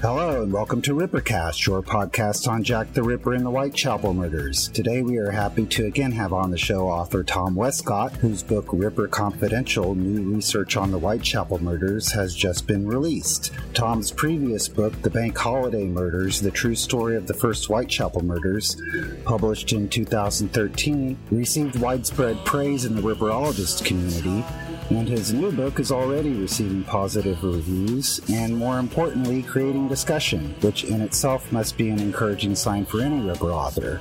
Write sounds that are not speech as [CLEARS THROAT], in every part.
Hello and welcome to Rippercast, your podcast on Jack the Ripper and the Whitechapel murders. Today we are happy to again have on the show author Tom Wescott, whose book Ripper Confidential New Research on the Whitechapel Murders has just been released. Tom's previous book, The Bank Holiday Murders The True Story of the First Whitechapel Murders, published in 2013, received widespread praise in the Ripperologist community and his new book is already receiving positive reviews and, more importantly, creating discussion, which in itself must be an encouraging sign for any Ripper author.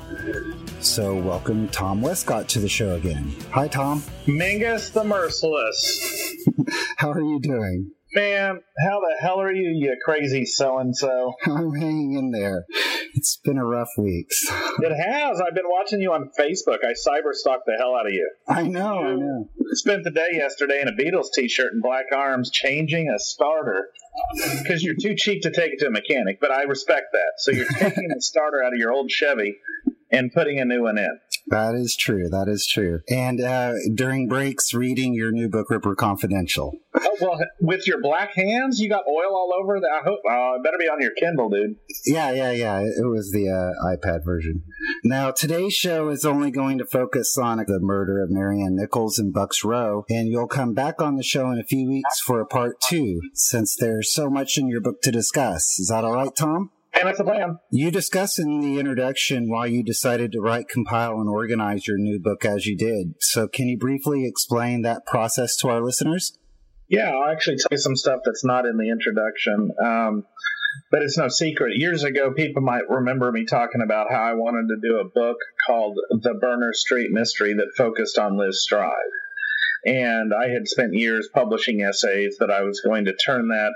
So, welcome Tom Wescott to the show again. Hi, Tom. Mingus the Merciless. [LAUGHS] How are you doing? Man, how the hell are you, you crazy so and so? [LAUGHS] I'm hanging in there. It's been a rough week. It has. I've been watching you on Facebook. I cyber stalked the hell out of you. I know, I know. Spent the day yesterday in a Beatles t shirt and black arms changing a starter because you're too cheap to take it to a mechanic, but I respect that. So you're [LAUGHS] taking the starter out of your old Chevy and putting a new one in. That is true. That is true. And uh, during breaks, reading your new book, Ripper Confidential. Oh, well, with your black hands, you got oil all over that. I hope. It better be on your Kindle, dude. Yeah, yeah, yeah. It was the uh, iPad version. Now, today's show is only going to focus on the murder of Mary Ann Nichols in Bucks Row, and you'll come back on the show in a few weeks for a part two, since there's so much in your book to discuss. Is that all right, Tom? And that's the plan. You discuss in the introduction why you decided to write, compile, and organize your new book as you did. So, can you briefly explain that process to our listeners? Yeah, I'll actually tell you some stuff that's not in the introduction. Um, but it's no secret. Years ago, people might remember me talking about how I wanted to do a book called The Berner Street Mystery that focused on Liz Stride. And I had spent years publishing essays that I was going to turn that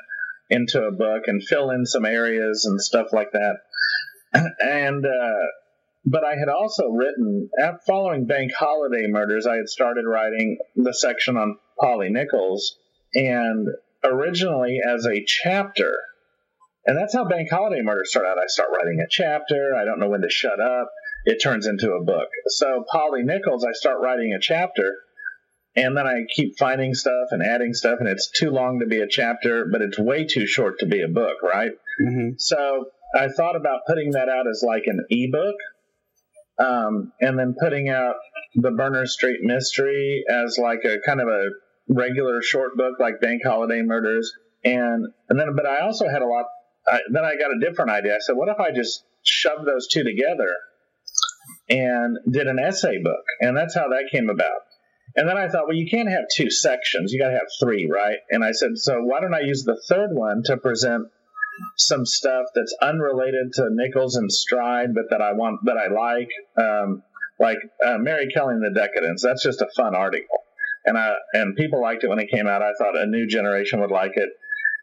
into a book and fill in some areas and stuff like that. [CLEARS THROAT] And, uh, but I had also written, following bank holiday murders, I had started writing the section on Polly Nichols, and originally as a chapter. And that's how bank holiday murders start out. I start writing a chapter. I don't know when to shut up. It turns into a book. So Polly Nichols, I start writing a chapter and then I keep finding stuff and adding stuff, and it's too long to be a chapter, but it's way too short to be a book, right? Mm-hmm. So I thought about putting that out as like an ebook, um, and then putting out the Berner Street Mystery as like a kind of a regular short book, like Bank Holiday Murders, and and then but I also had a lot. I, then I got a different idea. I said, what if I just shoved those two together and did an essay book? And that's how that came about. And then I thought, well, you can't have two sections. You got to have three, right? And I said, so why don't I use the third one to present some stuff that's unrelated to Nichols and Stride, but that I want, that I like, um, like uh, Mary Kelly and the Decadence. That's just a fun article, and I and people liked it when it came out. I thought a new generation would like it,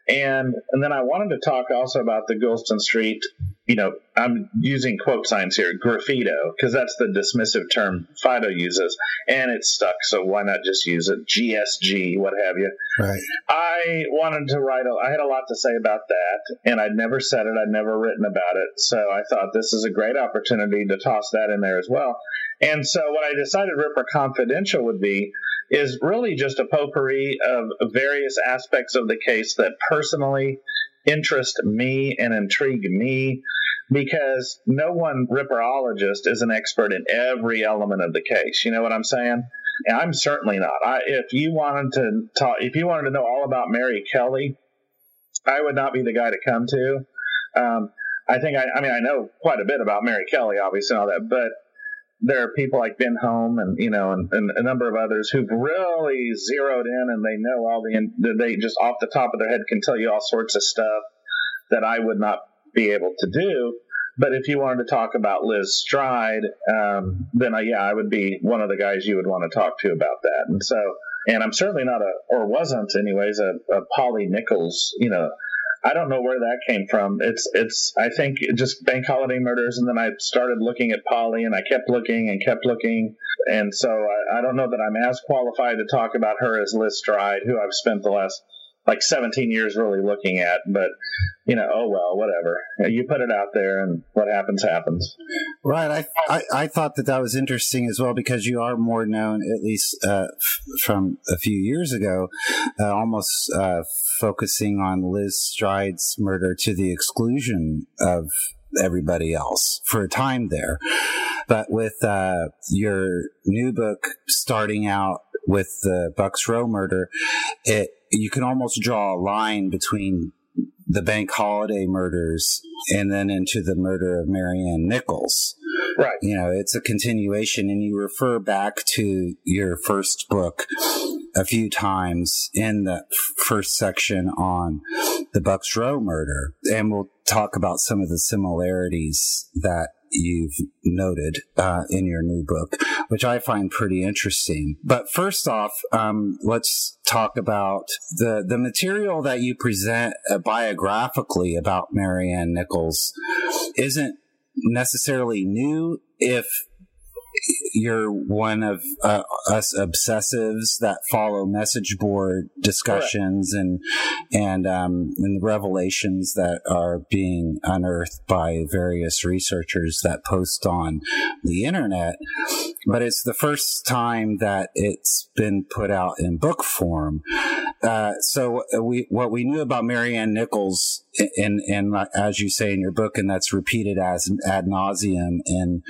and and then I wanted to talk also about the Goulston Street you know, I'm using quote signs here, graffito, because that's the dismissive term Fido uses, and it's stuck. So why not just use it? GSG, what have you? Right. I wanted to write. A, I had a lot to say about that, and I'd never said it. I'd never written about it. So I thought this is a great opportunity to toss that in there as well. And so what I decided Ripper Confidential would be is really just a potpourri of various aspects of the case that personally interest me and intrigue me because no one ripperologist is an expert in every element of the case. You know what I'm saying? I'm certainly not. I, if you wanted to talk, if you wanted to know all about Mary Kelly, I would not be the guy to come to. Um, I think I, I mean I know quite a bit about Mary Kelly, obviously, and all that, but there are people like Ben Holme and you know and, and, a number of others who've really zeroed in and they know all the they just off the top of their head can tell you all sorts of stuff that I would not be able to do. But if you wanted to talk about Liz Stride, um, then I, yeah, I would be one of the guys you would want to talk to about that. And so, and I'm certainly not a, or wasn't anyways, a, a Polly Nichols, you know, I don't know where that came from. It's it's I think just bank holiday murders, and then I started looking at Polly, and I kept looking and kept looking, and so I, I don't know that I'm as qualified to talk about her as Liz Stride, who I've spent the last like 17 years really looking at. But you know, oh well, whatever. You put it out there, and what happens happens. Right. I I, I thought that that was interesting as well because you are more known, at least uh, from a few years ago, uh, almost uh, focusing on Liz Stride's murder to the exclusion of everybody else for a time there. But with uh, your new book starting out with the Bucks Row murder, it you can almost draw a line between the bank holiday murders and then into the murder of Mary Ann Nichols. Right. You know, it's a continuation, and you refer back to your first book a few times in the first section on the Bucks Row murder, and we'll talk about some of the similarities that you've noted uh, in your new book, which I find pretty interesting. But first off, um, let's talk about the the material that you present uh, biographically about Mary Ann Nichols. Isn't necessarily new if you're one of uh, us obsessives that follow message board discussions and and um, and the revelations that are being unearthed by various researchers that post on the internet. But it's the first time that it's been put out in book form. Uh, so we what we knew about Mary Ann Nichols and and as you say in your book, and that's repeated as ad nauseum in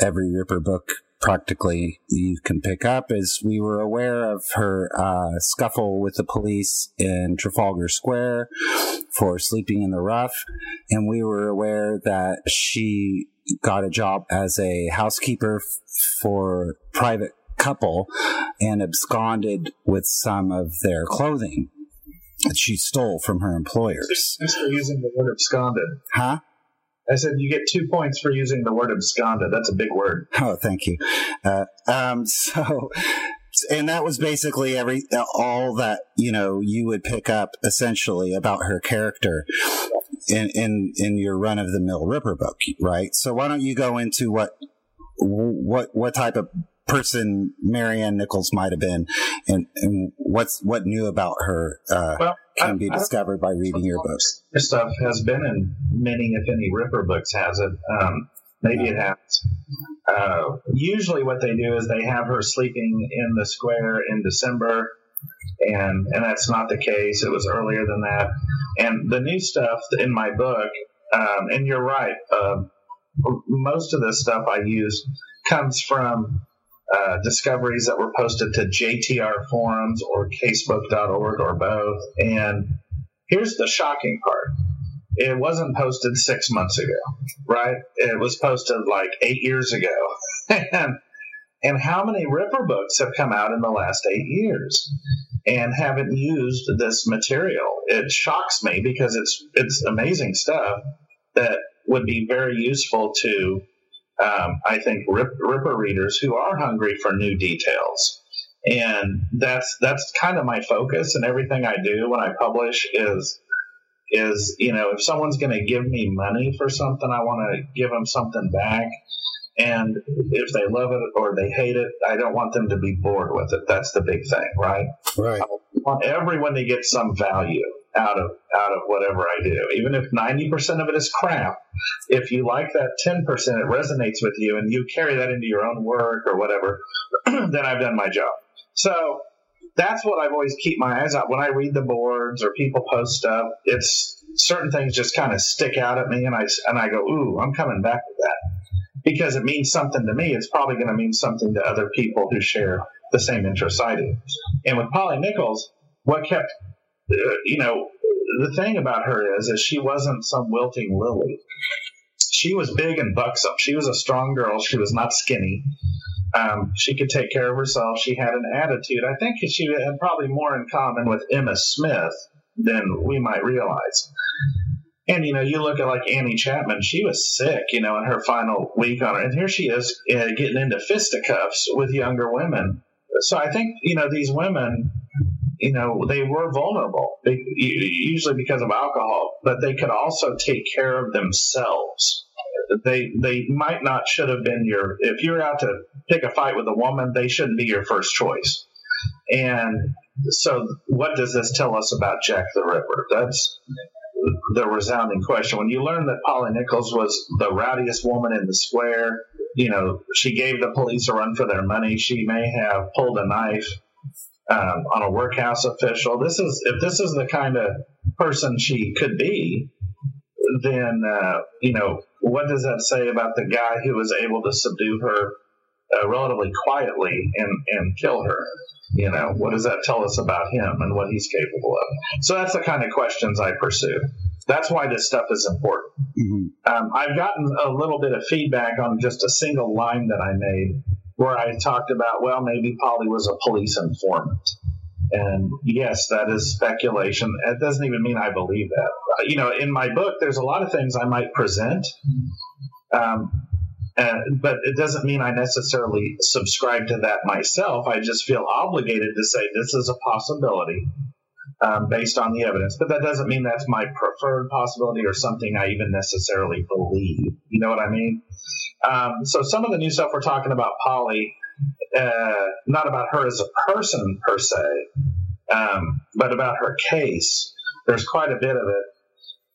every Ripper book practically you can pick up is we were aware of her uh, scuffle with the police in Trafalgar Square for sleeping in the rough, and we were aware that she got a job as a housekeeper for private couple and absconded with some of their clothing that she stole from her employers. Thanks for using the word absconded. Huh? I said you get two points for using the word absconded. That's a big word. [LAUGHS] Oh, thank you. Uh, um, [LAUGHS] so, and that was basically every all that you know you would pick up essentially about her character in in in your run of the mill Ripper book, right? So why don't you go into what what what type of person Mary Ann Nichols might have been, and, and what's what new about her uh, Well, can I- be I- discovered by reading your books. This stuff has been in many, if any, Ripper books, has it? Um, maybe it has. Uh, usually, what they do is they have her sleeping in the square in December, and and that's not the case. It was earlier than that. And the new stuff in my book, um, and you're right. Uh, most of the stuff I use comes from uh, discoveries that were posted to JTR forums or casebook.org or both. And here's the shocking part it wasn't posted six months ago, right? It was posted like eight years ago. [LAUGHS] and, and how many Ripper books have come out in the last eight years and haven't used this material? It shocks me because it's it's amazing stuff that would be very useful to, um, I think, Rip, Ripper readers who are hungry for new details. And that's that's kind of my focus, and everything I do when I publish is is you know if someone's going to give me money for something i want to give them something back and if they love it or they hate it i don't want them to be bored with it that's the big thing right Right. I want everyone to get some value out of out of whatever i do even if 90% of it is crap if you like that 10% it resonates with you and you carry that into your own work or whatever [CLEARS THROAT] then i've done my job so that's what I've always keep my eyes out when I read the boards or people post stuff. It's certain things just kind of stick out at me, and I and I go, "Ooh, I'm coming back to that," because it means something to me. It's probably going to mean something to other people who share the same interests I do. And with Polly Nichols, what kept, you know, the thing about her is, is she wasn't some wilting lily. She was big and buxom. She was a strong girl. She was not skinny. Um, she could take care of herself. She had an attitude. I think she had probably more in common with Emma Smith than we might realize. And you know, you look at like Annie Chapman. She was sick, you know, in her final week on her, and here she is uh, getting into fisticuffs with younger women. So I think you know these women, you know, they were vulnerable, usually because of alcohol, but they could also take care of themselves they they might not should have been your if you're out to pick a fight with a woman they shouldn't be your first choice and so what does this tell us about Jack the Ripper? That's the resounding question. When you learn that Polly Nichols was the rowdiest woman in the square, you know, she gave the police a run for their money. She may have pulled a knife um, on a workhouse official. This is if this is the kind of person she could be, then uh, you know what does that say about the guy who was able to subdue her uh, relatively quietly and and kill her? You know, what does that tell us about him and what he's capable of? So that's the kind of questions I pursue. That's why this stuff is important. Mm-hmm. Um, I've gotten a little bit of feedback on just a single line that I made where I talked about, well, maybe Polly was a police informant. And yes, that is speculation. It doesn't even mean I believe that. You know, in my book, there's a lot of things I might present, um, and, but it doesn't mean I necessarily subscribe to that myself. I just feel obligated to say this is a possibility um, based on the evidence. But that doesn't mean that's my preferred possibility or something I even necessarily believe. You know what I mean? Um, so some of the new stuff we're talking about Polly, uh, not about her as a person per se, um, but about her case. There's quite a bit of it.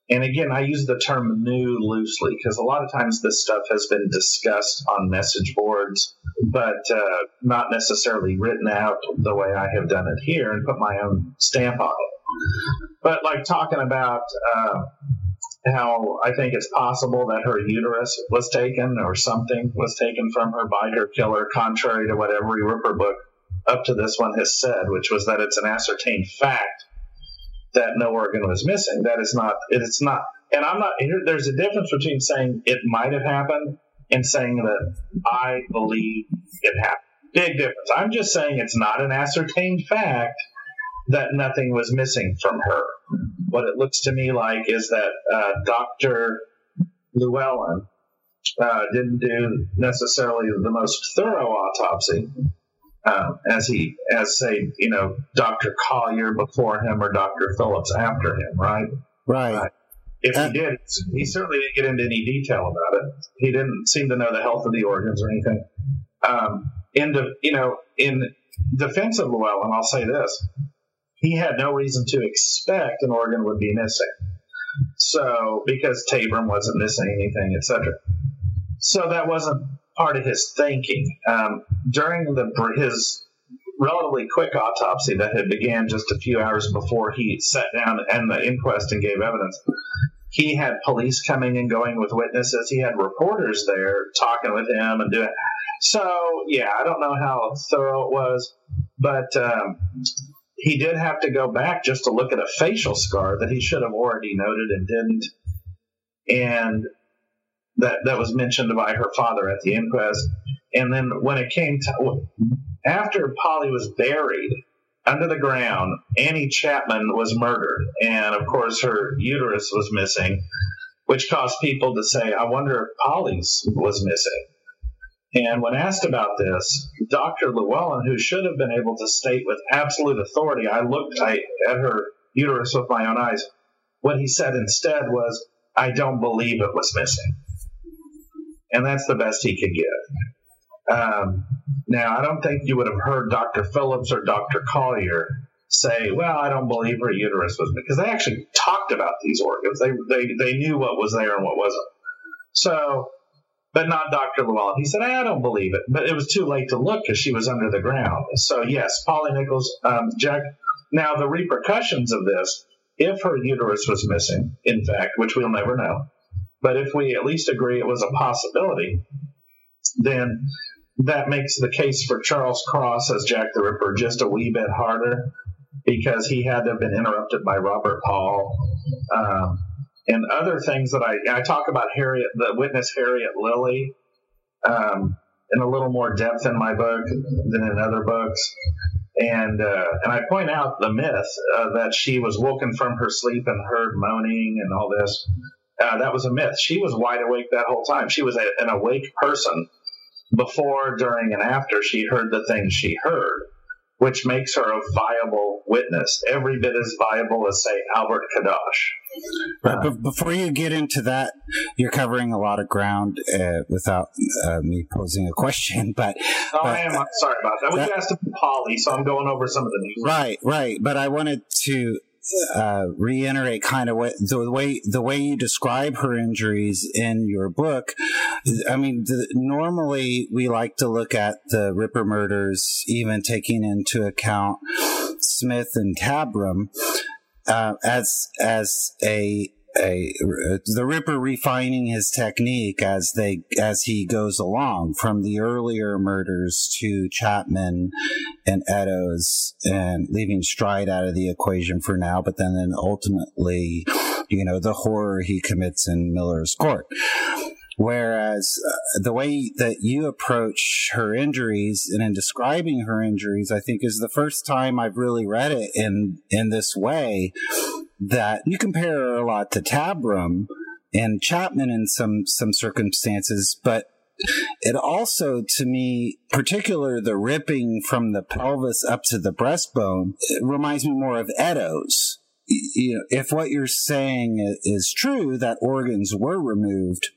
And again, I use the term new loosely because a lot of times this stuff has been discussed on message boards, but uh, not necessarily written out the way I have done it here and put my own stamp on it. But like talking about uh, how I think it's possible that her uterus was taken or something was taken from her by her killer, contrary to what every Ripper book up to this one has said, which was that it's an ascertained fact that no organ was missing. That is not, it's not, and I'm not, here, there's a difference between saying it might have happened and saying that I believe it happened. Big difference. I'm just saying it's not an ascertained fact that nothing was missing from her. What it looks to me like is that uh, Dr. Llewellyn uh, didn't do necessarily the most thorough autopsy, um, as he, as say, you know, Dr. Collier before him or Dr. Phillips after him, right? Right. Uh, if he did, he certainly didn't get into any detail about it. He didn't seem to know the health of the organs or anything. Um, in the, you know, in defense of Llewellyn, I'll say this: he had no reason to expect an organ would be missing. So, because Tabram wasn't missing anything, etc. So that wasn't part of his thinking. Um, during the his relatively quick autopsy that had began just a few hours before he sat down and the inquest and gave evidence, he had police coming and going with witnesses. He had reporters there talking with him and doing. So yeah, I don't know how thorough it was, but um, he did have to go back just to look at a facial scar that he should have already noted and didn't. And that, that was mentioned by her father at the inquest. And then when it came to, after Polly was buried under the ground, Annie Chapman was murdered. And of course, her uterus was missing, which caused people to say, I wonder if Polly's was missing. And when asked about this, Dr. Llewellyn, who should have been able to state with absolute authority, I looked at her uterus with my own eyes. What he said instead was, I don't believe it was missing. And that's the best he could give. Um, now, I don't think you would have heard Dr. Phillips or Dr. Collier say, well, I don't believe her uterus was missing. because they actually talked about these organs. They, they, they knew what was there and what wasn't. So but not Dr. Llewellyn. He said, I don't believe it. But it was too late to look because she was under the ground. So, yes, Polly Nichols, um, Jack. Now, the repercussions of this, if her uterus was missing, in fact, which we'll never know, but if we at least agree it was a possibility, then that makes the case for Charles Cross as Jack the Ripper just a wee bit harder because he had to have been interrupted by Robert Paul. Um, and other things that I I talk about Harriet, the witness Harriet Lilly, um, in a little more depth in my book than in other books, and uh, and I point out the myth uh, that she was woken from her sleep and heard moaning and all this. Uh, that was a myth. She was wide awake that whole time. She was a, an awake person before, during, and after she heard the things she heard, which makes her a viable witness, every bit as viable as, say, Albert Cadosch But, but before you get into that, you're covering a lot of ground uh, without uh, me posing a question. [LAUGHS] But, oh, but I am I'm sorry about that. We asked Polly, so I'm going over some of the news. Right, right. But I wanted to uh, reiterate kind of what the way the way you describe her injuries in your book. I mean, the, normally we like to look at the Ripper murders, even taking into account Smith and Tabram, uh, as as a a the Ripper refining his technique as they as he goes along from the earlier murders to Chapman and Eddowes and leaving Stride out of the equation for now, but then then ultimately, you know, the horror he commits in Miller's Court. Whereas uh, the way that you approach her injuries and in describing her injuries, I think is the first time I've really read it in, in this way that you compare her a lot to Tabram and Chapman in some, some circumstances, but it also, to me, particular the ripping from the pelvis up to the breastbone, reminds me more of Eddowes You know, if what you're saying is true, that organs were removed,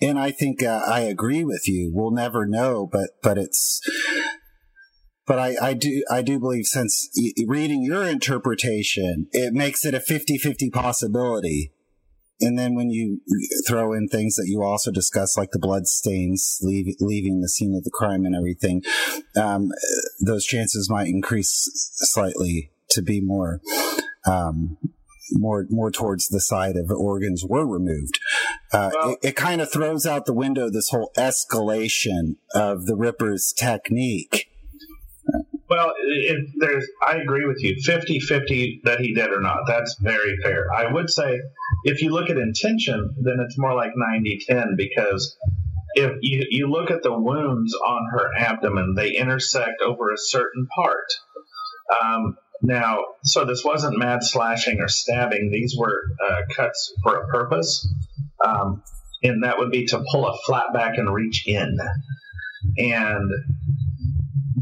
and I think uh, I agree with you. We'll never know, but but it's but I, I do I do believe since reading your interpretation, it makes it a 50-50 possibility. And then when you throw in things that you also discuss, like the blood stains leave, leaving the scene of the crime and everything, um, those chances might increase slightly to be more um, more more towards the side of organs were removed. Uh, well, it, it kind of throws out the window this whole escalation of the Ripper's technique. Well, it, there's, I agree with you. 50 50 that he did or not. That's very fair. I would say if you look at intention, then it's more like 90 10 because if you, you look at the wounds on her abdomen, they intersect over a certain part. Um, now, so this wasn't mad slashing or stabbing. These were uh, cuts for a purpose, um, and that would be to pull a flat back and reach in. And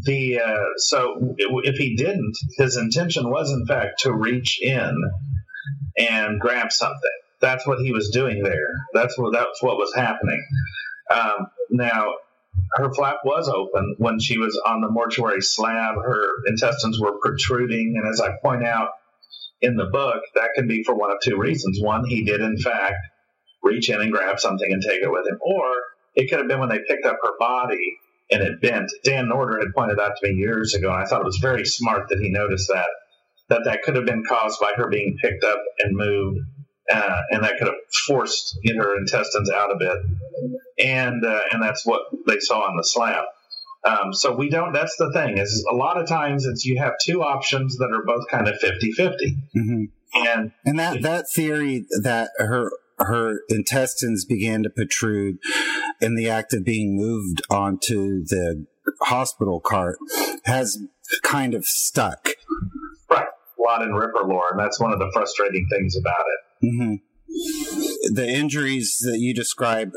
the uh, so if he didn't, his intention was in fact to reach in and grab something. That's what he was doing there. That's what that's what was happening. Um, now her flap was open when she was on the mortuary slab. Her intestines were protruding, and as I point out in the book, that can be for one of two reasons. One, he did in fact reach in and grab something and take it with him, or it could have been when they picked up her body and it bent. Dan Norder had pointed out to me years ago, and I thought it was very smart that he noticed that that that could have been caused by her being picked up and moved uh, and that could have forced her intestines out a bit, and uh, and that's what they saw on the slab. Um, so we don't. That's the thing is a lot of times it's you have two options that are both kind of 50-50. Mm-hmm. and and that that theory that her her intestines began to protrude in the act of being moved onto the hospital cart has kind of stuck. Right, a lot in Ripper lore, and that's one of the frustrating things about it. Mm-hmm. The injuries that you describe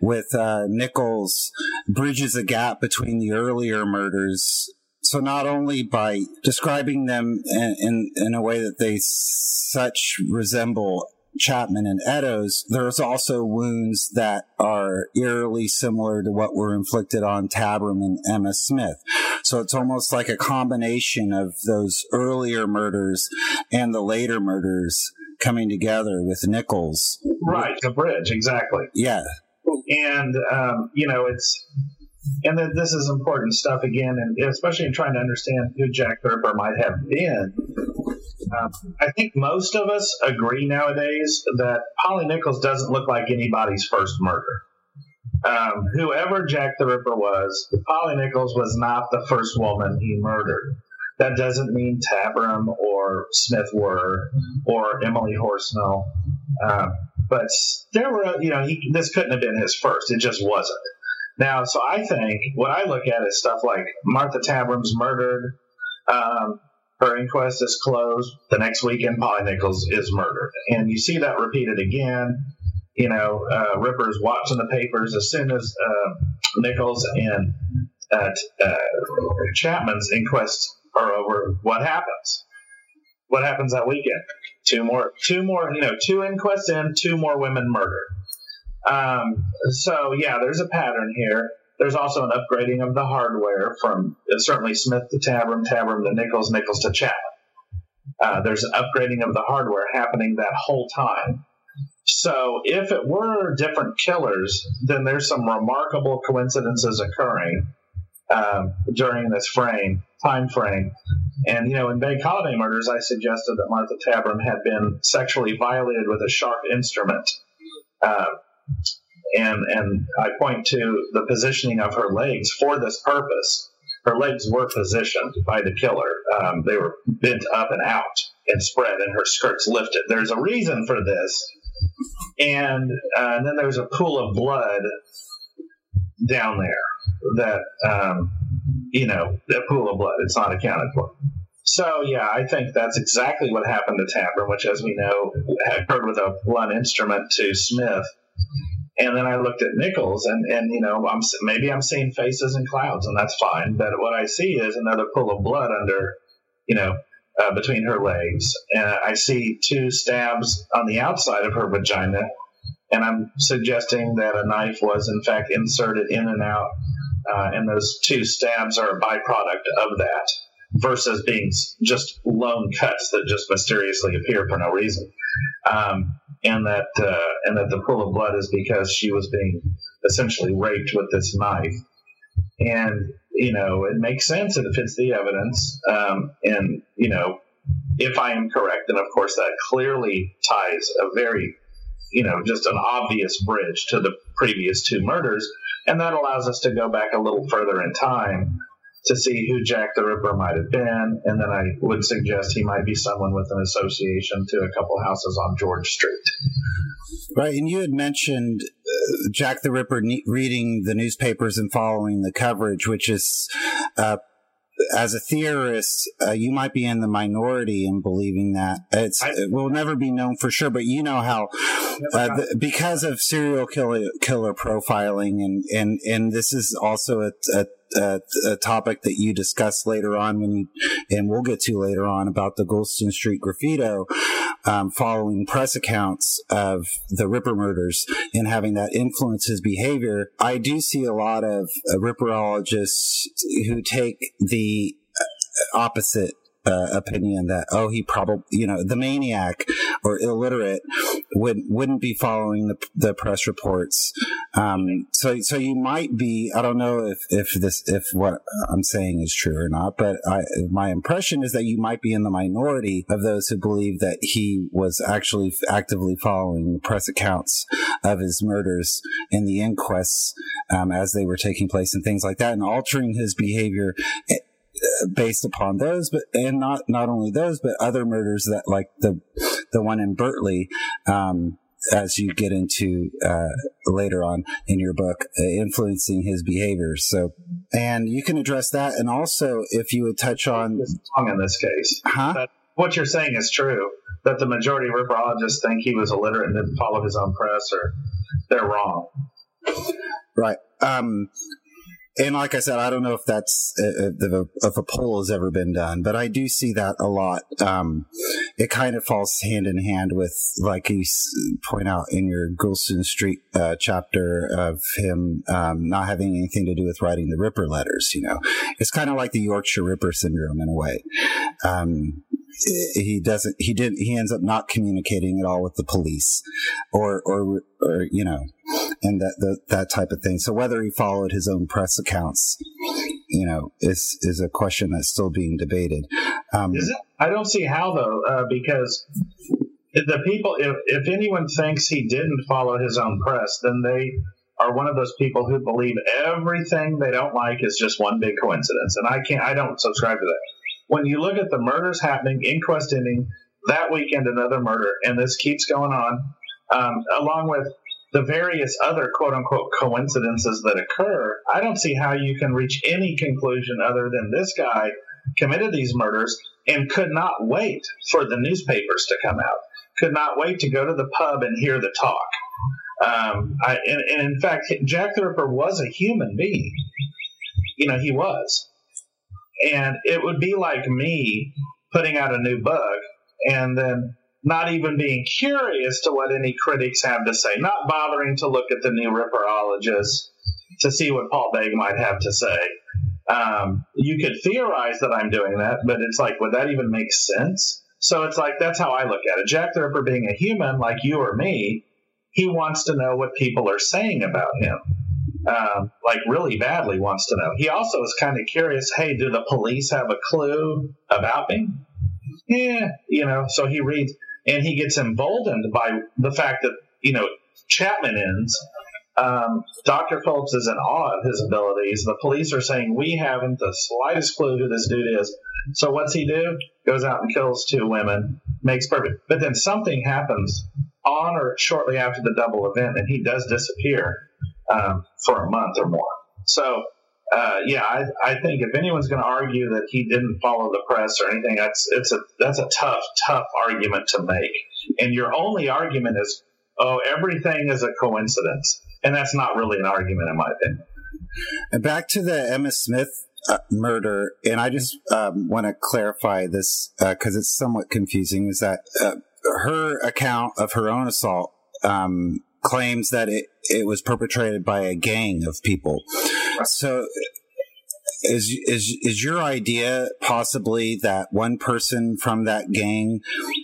with uh, Nichols bridges a gap between the earlier murders. So not only by describing them in, in, in a way that they such resemble Chapman and Eddowes, there's also wounds that are eerily similar to what were inflicted on Tabram and Emma Smith. So it's almost like a combination of those earlier murders and the later murders coming together with Nichols. Right, the bridge, exactly. Yeah. And, um, you know, it's, and then this is important stuff again, and especially in trying to understand who Jack the Ripper might have been. Um, I think most of us agree nowadays that Polly Nichols doesn't look like anybody's first murder. Um, whoever Jack the Ripper was, Polly Nichols was not the first woman he murdered. That doesn't mean Tabram or Smith were, or Emily Horsnell. Uh, but there were, you know, he, this couldn't have been his first. It just wasn't. Now, so I think what I look at is stuff like Martha Tabram's murdered. Um, her inquest is closed. The next weekend, Polly Nichols is murdered. And you see that repeated again. You know, uh, Ripper's watching the papers as soon as uh, Nichols and uh, uh Chapman's inquest are over, what happens? what happens that weekend? Two more, two more, you know, two inquests in, two more women murdered. Um, so yeah, there's a pattern here. There's also an upgrading of the hardware from certainly Smith to Tabram, Tabram to Nichols, Nichols to Chapman. Uh, there's an upgrading of the hardware happening that whole time. So if it were different killers, then there's some remarkable coincidences occurring um, during this frame time frame. And you know, in Bank Holiday Murders, I suggested that Martha Tabram had been sexually violated with a sharp instrument. Uh, and and I point to the positioning of her legs for this purpose. Her legs were positioned by the killer; um, they were bent up and out and spread, and her skirts lifted. There's a reason for this, and, uh, and then there's a pool of blood down there that um, you know a pool of blood. It's not accounted for. So yeah, I think that's exactly what happened to Tabram, which, as we know, occurred with a blunt instrument to Smith and then I looked at Nichols, and and you know, I'm maybe I'm seeing faces and clouds, and that's fine. But what I see is another pool of blood under, you know, uh, between her legs, and I see two stabs on the outside of her vagina, and I'm suggesting that a knife was in fact inserted in and out, uh, and those two stabs are a byproduct of that, versus being just lone cuts that just mysteriously appear for no reason. Um, and that uh, and that the pool of blood is because she was being essentially raped with this knife. And you know, it makes sense. It fits the evidence. Um, and you know, if I am correct, then of course that clearly ties a very, you know, just an obvious bridge to the previous two murders, and that allows us to go back a little further in time to see who Jack the Ripper might have been, and then I would suggest he might be someone with an association to a couple houses on George Street. Right, and you had mentioned uh, Jack the Ripper ne- reading the newspapers and following the coverage, which is uh, as a theorist, uh, you might be in the minority in believing that it's I, it will never be known for sure. But you know how, uh, the, because of serial killer killer profiling, and and and this is also a, a a, topic that you discuss later on when and we'll get to later on about the Goulston Street graffito, um, following press accounts of the Ripper murders and having that influence his behavior. I do see a lot of uh, Ripperologists who take the uh, opposite uh, opinion that oh he probably you know the maniac or illiterate would wouldn't be following the, the press reports. Um, so so you might be I don't know if if this if what I'm saying is true or not but I, my impression is that you might be in the minority of those who believe that he was actually actively following the press accounts of his murders in the inquests um, as they were taking place and things like that and altering his behavior based upon those, but and not not only those, but other murders that like the the one in Birtley. Um, as you get into uh, later on in your book, uh, influencing his behavior. So, and you can address that, and also if you would touch on wrong in this case, huh? That what you're saying is true. That the majority of ripperologists think he was illiterate and didn't follow his own press, or they're wrong. Right. Um, and like I said, I don't know if that's uh, uh if a poll has ever been done, but I do see that a lot. Um, it kind of falls hand in hand with, like you point out in your Goulston Street uh, chapter of him um, not having anything to do with writing the Ripper letters. You know, it's kind of like the Yorkshire Ripper syndrome in a way. Um, he doesn't he did he ends up not communicating at all with the police or or or you know and that the, that type of thing. So whether he followed his own press accounts you know is is a question that's still being debated. Um, it? I don't see how though uh, because the people if if anyone thinks he didn't follow his own press then they are one of those people who believe everything they don't like is just one big coincidence. And i can't i don't subscribe to that. When you look at the murders happening, inquest ending, that weekend another murder, and this keeps going on, um, along with the various other quote unquote coincidences that occur, I don't see how you can reach any conclusion other than this guy committed these murders and could not wait for the newspapers to come out, could not wait to go to the pub and hear the talk. Um, I, and, and in fact, Jack the Ripper was a human being. You know, he was. And it would be like me putting out a new book and then not even being curious to what any critics have to say, not bothering to look at the new Ripperologist to see what Paul Begg might have to say. Um, you could theorize that I'm doing that, but it's like, would that even make sense? So it's like, that's how I look at it. Jack the Ripper being a human like you or me, he wants to know what people are saying about him. Um, like really badly wants to know. He also is kind of curious. Hey, do the police have a clue about me? Yeah, you know. So he reads, and he gets emboldened by the fact that you know Chapman ends. Um, Dr. Phillips is in awe of his abilities. The police are saying we haven't the slightest clue who this dude is. So what's he do? Goes out and kills two women, makes perfect. But then something happens on or shortly after the double event, and he does disappear um, for a month or more. So uh, yeah, I, I think if anyone's going to argue that he didn't follow the press or anything, that's it's a that's a tough tough argument to make. And your only argument is, oh, everything is a coincidence, and that's not really an argument in my opinion. And back to the Emma Smith uh, murder, and I just um, want to clarify this because uh, it's somewhat confusing. Is that uh, her account of her own assault um, claims that it, it was perpetrated by a gang of people. So is is is your idea possibly that one person from that gang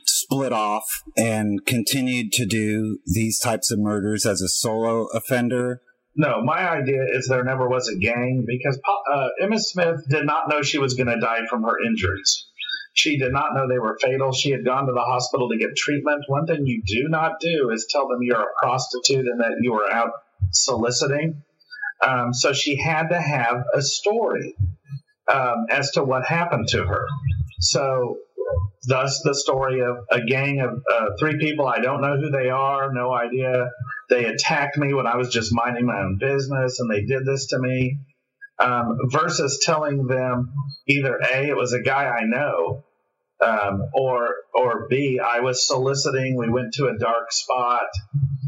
split off and continued to do these types of murders as a solo offender? No, my idea is there never was a gang because uh, Emma Smith did not know she was going to die from her injuries. She did not know they were fatal. She had gone to the hospital to get treatment. One thing you do not do is tell them you're a prostitute and that you are out soliciting. Um, so she had to have a story um, as to what happened to her. So, thus the story of a gang of uh, three people. I don't know who they are, no idea. They attacked me when I was just minding my own business, and they did this to me um, versus telling them either A, it was a guy I know, um, or or B, I was soliciting. We went to a dark spot,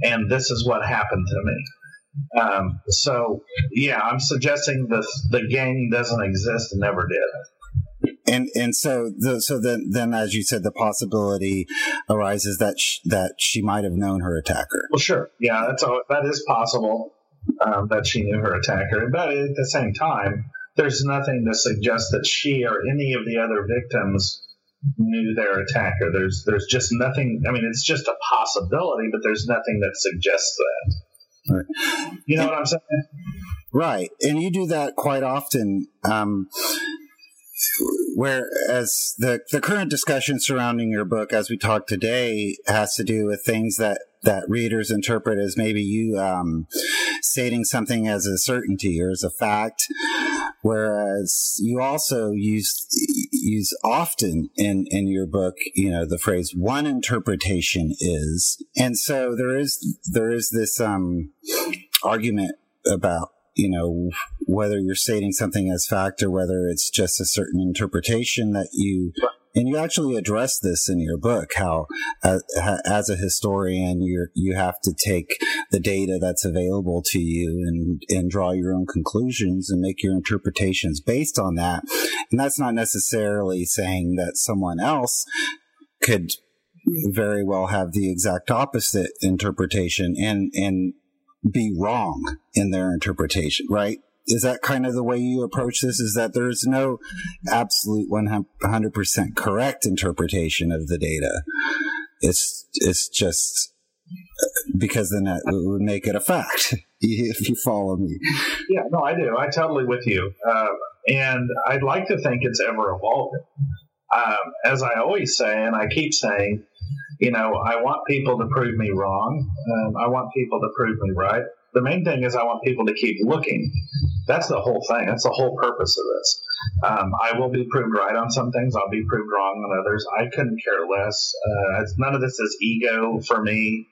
and this is what happened to me. Um, so yeah, I'm suggesting the the gang doesn't exist and never did. And and so the, so then then as you said, the possibility arises that sh- that she might have known her attacker. Well, sure, yeah, that's all, that is possible um, that she knew her attacker. But at the same time, there's nothing to suggest that she or any of the other victims knew their attacker. There's there's just nothing. I mean, it's just a possibility, but there's nothing that suggests that. Right. You know what I'm saying? Right, and you do that quite often. Um, whereas the the current discussion surrounding your book, as we talk today, has to do with things that that readers interpret as maybe you um, stating something as a certainty or as a fact, whereas you also use use often in in your book, you know, the phrase "one interpretation is," and so there is there is this um, argument about you know whether you're stating something as fact or whether it's just a certain interpretation that you and you actually address this in your book how uh, as, as a historian you you have to take the data that's available to you and and draw your own conclusions and make your interpretations based on that. And that's not necessarily saying that someone else could very well have the exact opposite interpretation and and be wrong in their interpretation right is that kind of the way you approach this? Is that there's no absolute 100% correct interpretation of the data. It's, it's just because then that would make it a fact [LAUGHS] if you follow me. Yeah, no, I do. I totally with you. Uh, and I'd like to think it's ever evolving. Um, as I always say, and I keep saying, you know, I want people to prove me wrong. Um, I want people to prove me right. The main thing is I want people to keep looking. That's the whole thing. That's the whole purpose of this. Um, I will be proved right on some things. I'll be proved wrong on others. I couldn't care less. Uh, none of this is ego for me.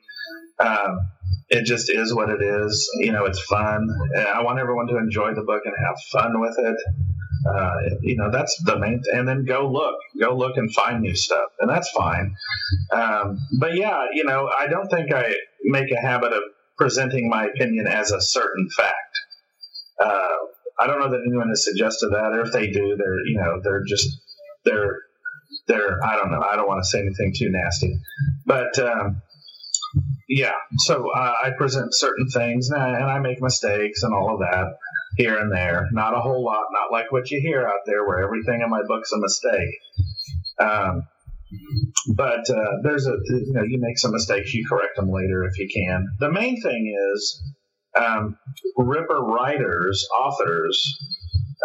Um, it just is what it is. You know, it's fun. I want everyone to enjoy the book and have fun with it. Uh, you know, that's the main. Th- and then go look, go look and find new stuff, and that's fine. Um, but yeah, you know, I don't think I make a habit of presenting my opinion as a certain fact. Uh, I don't know that anyone has suggested that, or if they do, they're you know they're just they're they're I don't know. I don't want to say anything too nasty, but um, yeah. So uh, I present certain things and I, and I make mistakes and all of that here and there. Not a whole lot. Not like what you hear out there, where everything in my book's a mistake. Um, but uh, there's a you know you make some mistakes, you correct them later if you can. The main thing is um, Ripper writers, authors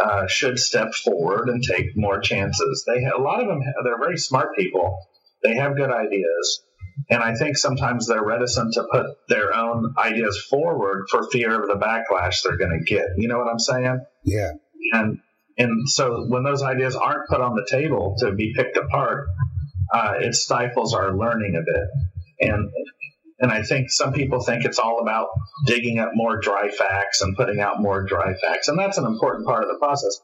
uh, should step forward and take more chances. They a lot of them they're very smart people. They have good ideas, and I think sometimes they're reticent to put their own ideas forward for fear of the backlash they're going to get. You know what I'm saying? Yeah. And and so when those ideas aren't put on the table to be picked apart, uh, it stifles our learning a bit. And and I think some people think it's all about digging up more dry facts and putting out more dry facts, and that's an important part of the process.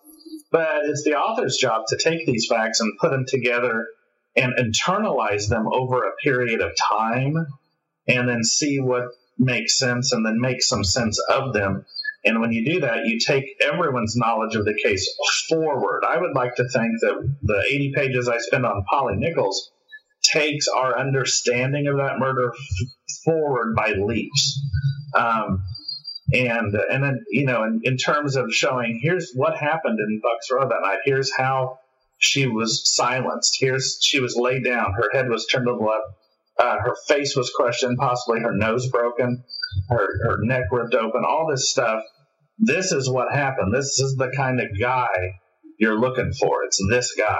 But it's the author's job to take these facts and put them together and internalize them over a period of time, and then see what makes sense, and then make some sense of them. And when you do that, you take everyone's knowledge of the case forward. I would like to think that the 80 pages I spend on Polly Nichols takes our understanding of that murder f- forward by leaps. Um, and and then you know, in, in terms of showing, here's what happened in Bucks Row that night. Here's how she was silenced. Here's she was laid down. Her head was turned to the left. Uh, her face was crushed in, possibly her nose broken, her her neck ripped open. All this stuff. This is what happened. This is the kind of guy you're looking for. It's this guy.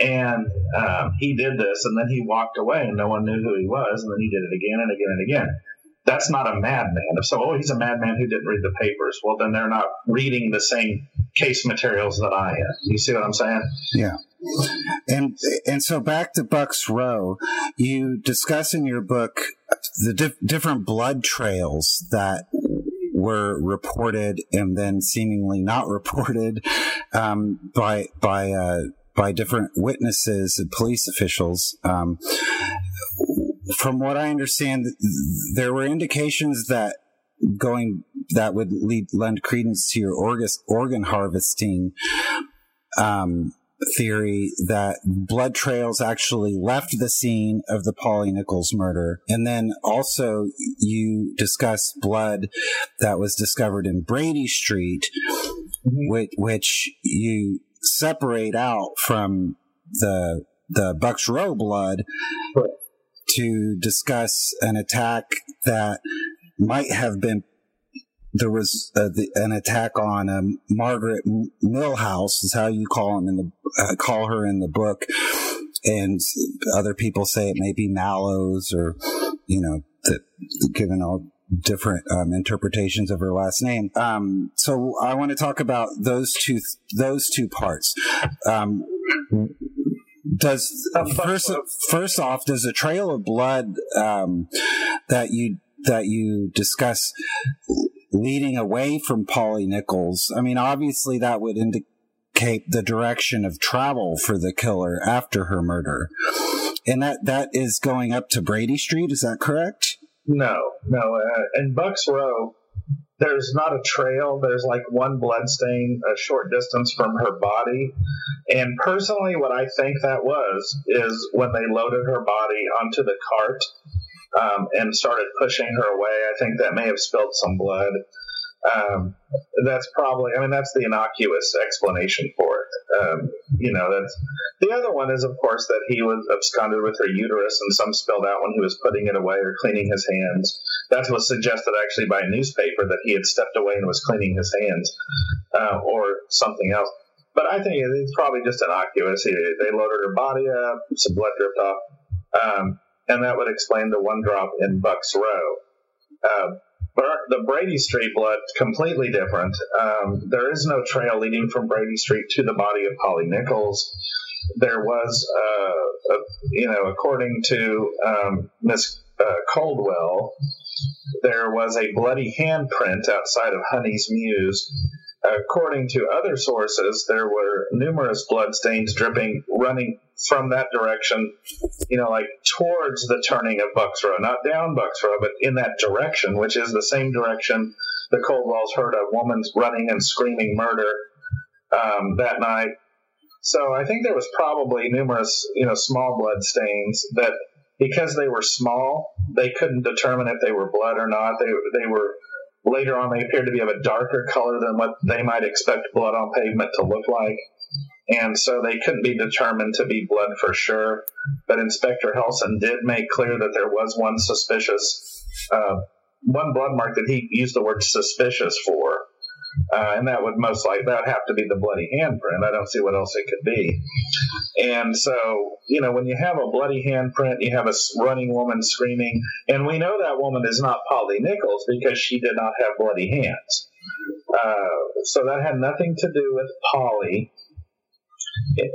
And um, he did this, and then he walked away, and no one knew who he was, and then he did it again and again and again. That's not a madman. If so, oh, he's a madman who didn't read the papers. Well, then they're not reading the same case materials that I am. You see what I'm saying? Yeah. And and so back to Bucks Row, you discuss in your book the dif- different blood trails that were reported and then seemingly not reported um, by by uh, by different witnesses and police officials. Um, from what I understand, there were indications that going that would lead lend credence to your organ harvesting um, theory that blood trails actually left the scene of the Polly Nichols murder. And then also you discuss blood that was discovered in Brady Street, mm-hmm. which, which you separate out from the the Bucks Row blood to discuss an attack that might have been there was uh, the, an attack on um, Margaret Millhouse is how you call him in the uh, call her in the book, and other people say it may be Mallows or you know given all different um, interpretations of her last name. Um, so I want to talk about those two those two parts. Does first first off, does a trail of blood um, that you that you discuss leading away from Polly Nichols? I mean, obviously that would indicate the direction of travel for the killer after her murder, and that that is going up to Brady Street. Is that correct? No, no. Uh, in Bucks Row, there's not a trail. There's like one blood stain a short distance from her body. And personally, what I think that was is when they loaded her body onto the cart um, and started pushing her away, I think that may have spilled some blood. Um, that's probably, I mean, that's the innocuous explanation for it. Um, you know, that's the other one is, of course, that he was absconded with her uterus and some spilled out when he was putting it away or cleaning his hands. That was suggested actually by a newspaper that he had stepped away and was cleaning his hands uh, or something else. But I think it's probably just innocuous. They loaded her body up, some blood dripped off, um, and that would explain the one drop in Bucks Row. Uh, the Brady Street blood completely different. Um, there is no trail leading from Brady Street to the body of Polly Nichols. There was, uh, a, you know, according to um, Miss uh, Colwell, there was a bloody handprint outside of Honey's Mews According to other sources, there were numerous bloodstains dripping, running from that direction, you know, like towards the turning of Bucks Row, not down Bucks Row, but in that direction, which is the same direction the Colwells heard a woman's running and screaming murder um, that night. So I think there was probably numerous, you know, small blood stains that because they were small, they couldn't determine if they were blood or not. They they were later on they appeared to be of a darker color than what they might expect blood on pavement to look like. And so they couldn't be determined to be blood for sure. But Inspector Helson did make clear that there was one suspicious, uh, one blood mark that he used the word suspicious for. Uh, and that would most likely that would have to be the bloody handprint. I don't see what else it could be. And so, you know, when you have a bloody handprint, you have a running woman screaming, and we know that woman is not Polly Nichols because she did not have bloody hands. Uh, so that had nothing to do with Polly.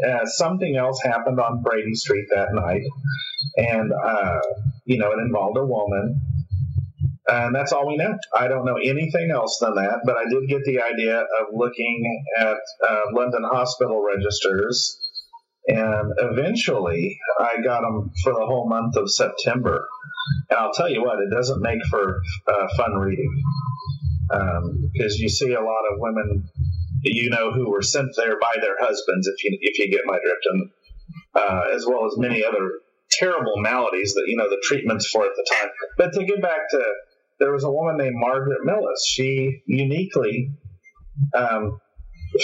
Uh, something else happened on Brady Street that night, and uh, you know it involved a woman, and that's all we know. I don't know anything else than that, but I did get the idea of looking at uh, London hospital registers, and eventually I got them for the whole month of September. And I'll tell you what, it doesn't make for uh, fun reading because um, you see a lot of women you know who were sent there by their husbands if you if you get my drift and uh, as well as many other terrible maladies that you know the treatments for at the time but to get back to there was a woman named Margaret Millous. She uniquely um,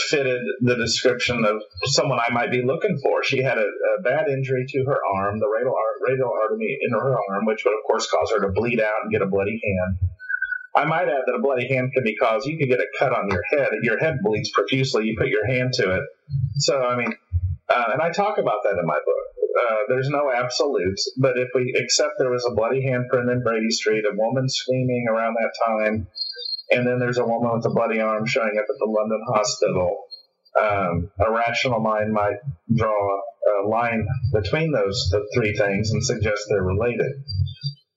fitted the description of someone I might be looking for. She had a, a bad injury to her arm, the radial, radial artery in her arm, which would, of course, cause her to bleed out and get a bloody hand. I might add that a bloody hand can be caused. You can get a cut on your head. Your head bleeds profusely. You put your hand to it. So, I mean, uh, and I talk about that in my book. Uh, there's no absolutes, but if we accept there was a bloody handprint in Brady Street, a woman screaming around that time, and then there's a woman with a bloody arm showing up at the London hospital, um, a rational mind might draw a line between those three things and suggest they're related.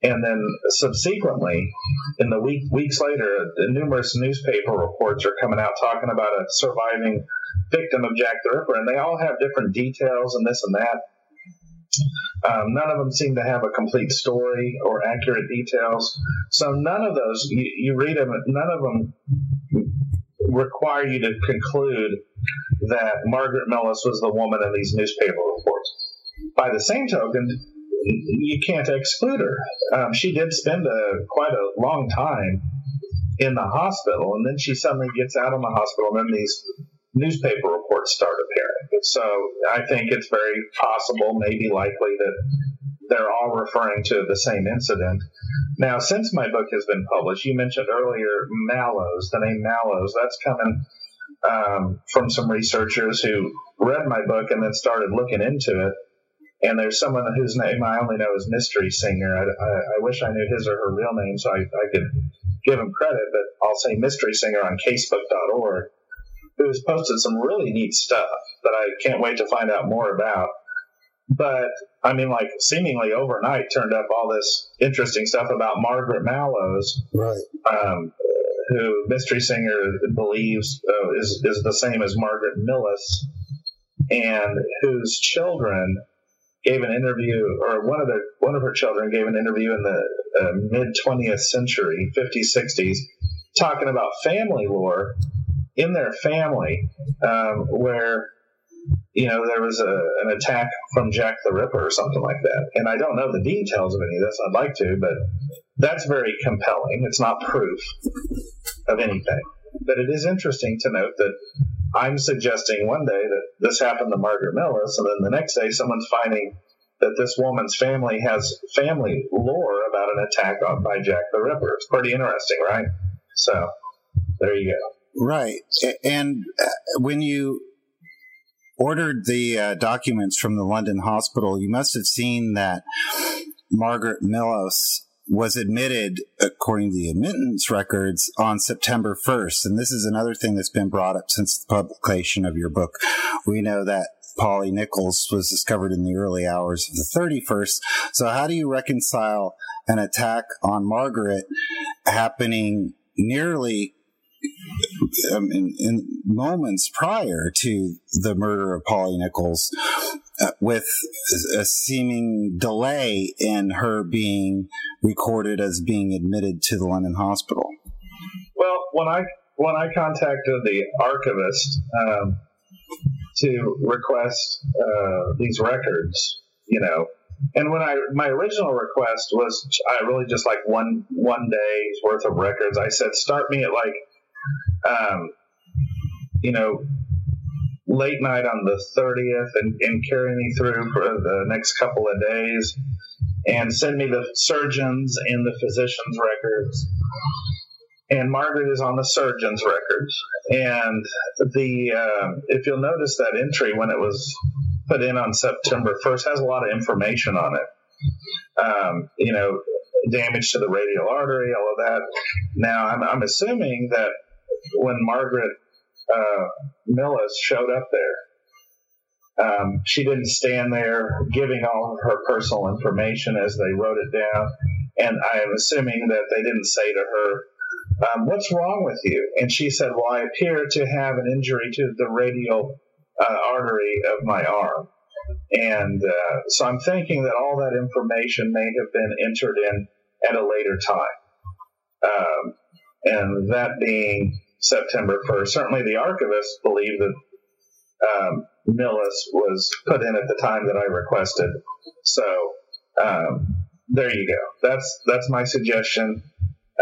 And then subsequently, in the week weeks later, numerous newspaper reports are coming out talking about a surviving victim of Jack the Ripper, and they all have different details and this and that. Um, none of them seem to have a complete story or accurate details. So none of those, you, you read them, none of them require you to conclude that Margaret Millous was the woman in these newspaper reports. By the same token, you can't exclude her. Um, she did spend a quite a long time in the hospital, and then she suddenly gets out of the hospital, and then these newspaper reports start appearing. So I think it's very possible, maybe likely, that they're all referring to the same incident. Now, since my book has been published, you mentioned earlier Mallows, the name Mallows. That's coming um, from some researchers who read my book and then started looking into it. And there's someone whose name I only know is Mystery Singer. I, I, I wish I knew his or her real name so I, I could give him credit, but I'll say Mystery Singer on casebook.org who's posted some really neat stuff that I can't wait to find out more about. But I mean, like seemingly overnight, turned up all this interesting stuff about Margaret Mallows, right? Um, who Mystery Singer believes uh, is is the same as Margaret Millous, and whose children gave an interview, or one of their one of her children gave an interview in the uh, mid 20th century, 50s, 60s, talking about family lore in their family um, where you know there was a, an attack from Jack the Ripper or something like that. And I don't know the details of any of this. I'd like to, but that's very compelling. It's not proof of anything, but it is interesting to note that I'm suggesting one day that this happened to Margaret Millous, and then the next day someone's finding that this woman's family has family lore about an attack on by Jack the Ripper. It's pretty interesting, right? So there you go. Right. And uh, when you ordered the uh, documents from the London hospital, you must have seen that Margaret Millous was admitted, according to the admittance records, on September 1st. And this is another thing that's been brought up since the publication of your book. We know that Polly Nichols was discovered in the early hours of the 31st. So how do you reconcile an attack on Margaret happening nearly um, in, in, moments prior to the murder of Polly Nichols, uh, with a seeming delay in her being recorded as being admitted to the London hospital. Well, when I when I contacted the archivist, um, to request uh, these records, you know. And when I my original request was I really just like one one day's worth of records. I said start me at like um, you know late night on the 30th and, and carry me through for the next couple of days and send me the surgeons and the physicians records and Margaret is on the surgeon's records. And the uh, if you'll notice that entry when it was put in on September 1st has a lot of information on it. Um, you know, damage to the radial artery, all of that. Now, I'm, I'm assuming that when Margaret uh, Millous showed up there, um, she didn't stand there giving all of her personal information as they wrote it down. And I am assuming that they didn't say to her, um, what's wrong with you? And she said, well, I appear to have an injury to the radial uh, artery of my arm. And uh, so I'm thinking that all that information may have been entered in at a later time. Um, and that being September 1st. Certainly the archivists believe that um, Millous was put in at the time that I requested. So um, there you go. That's that's my suggestion.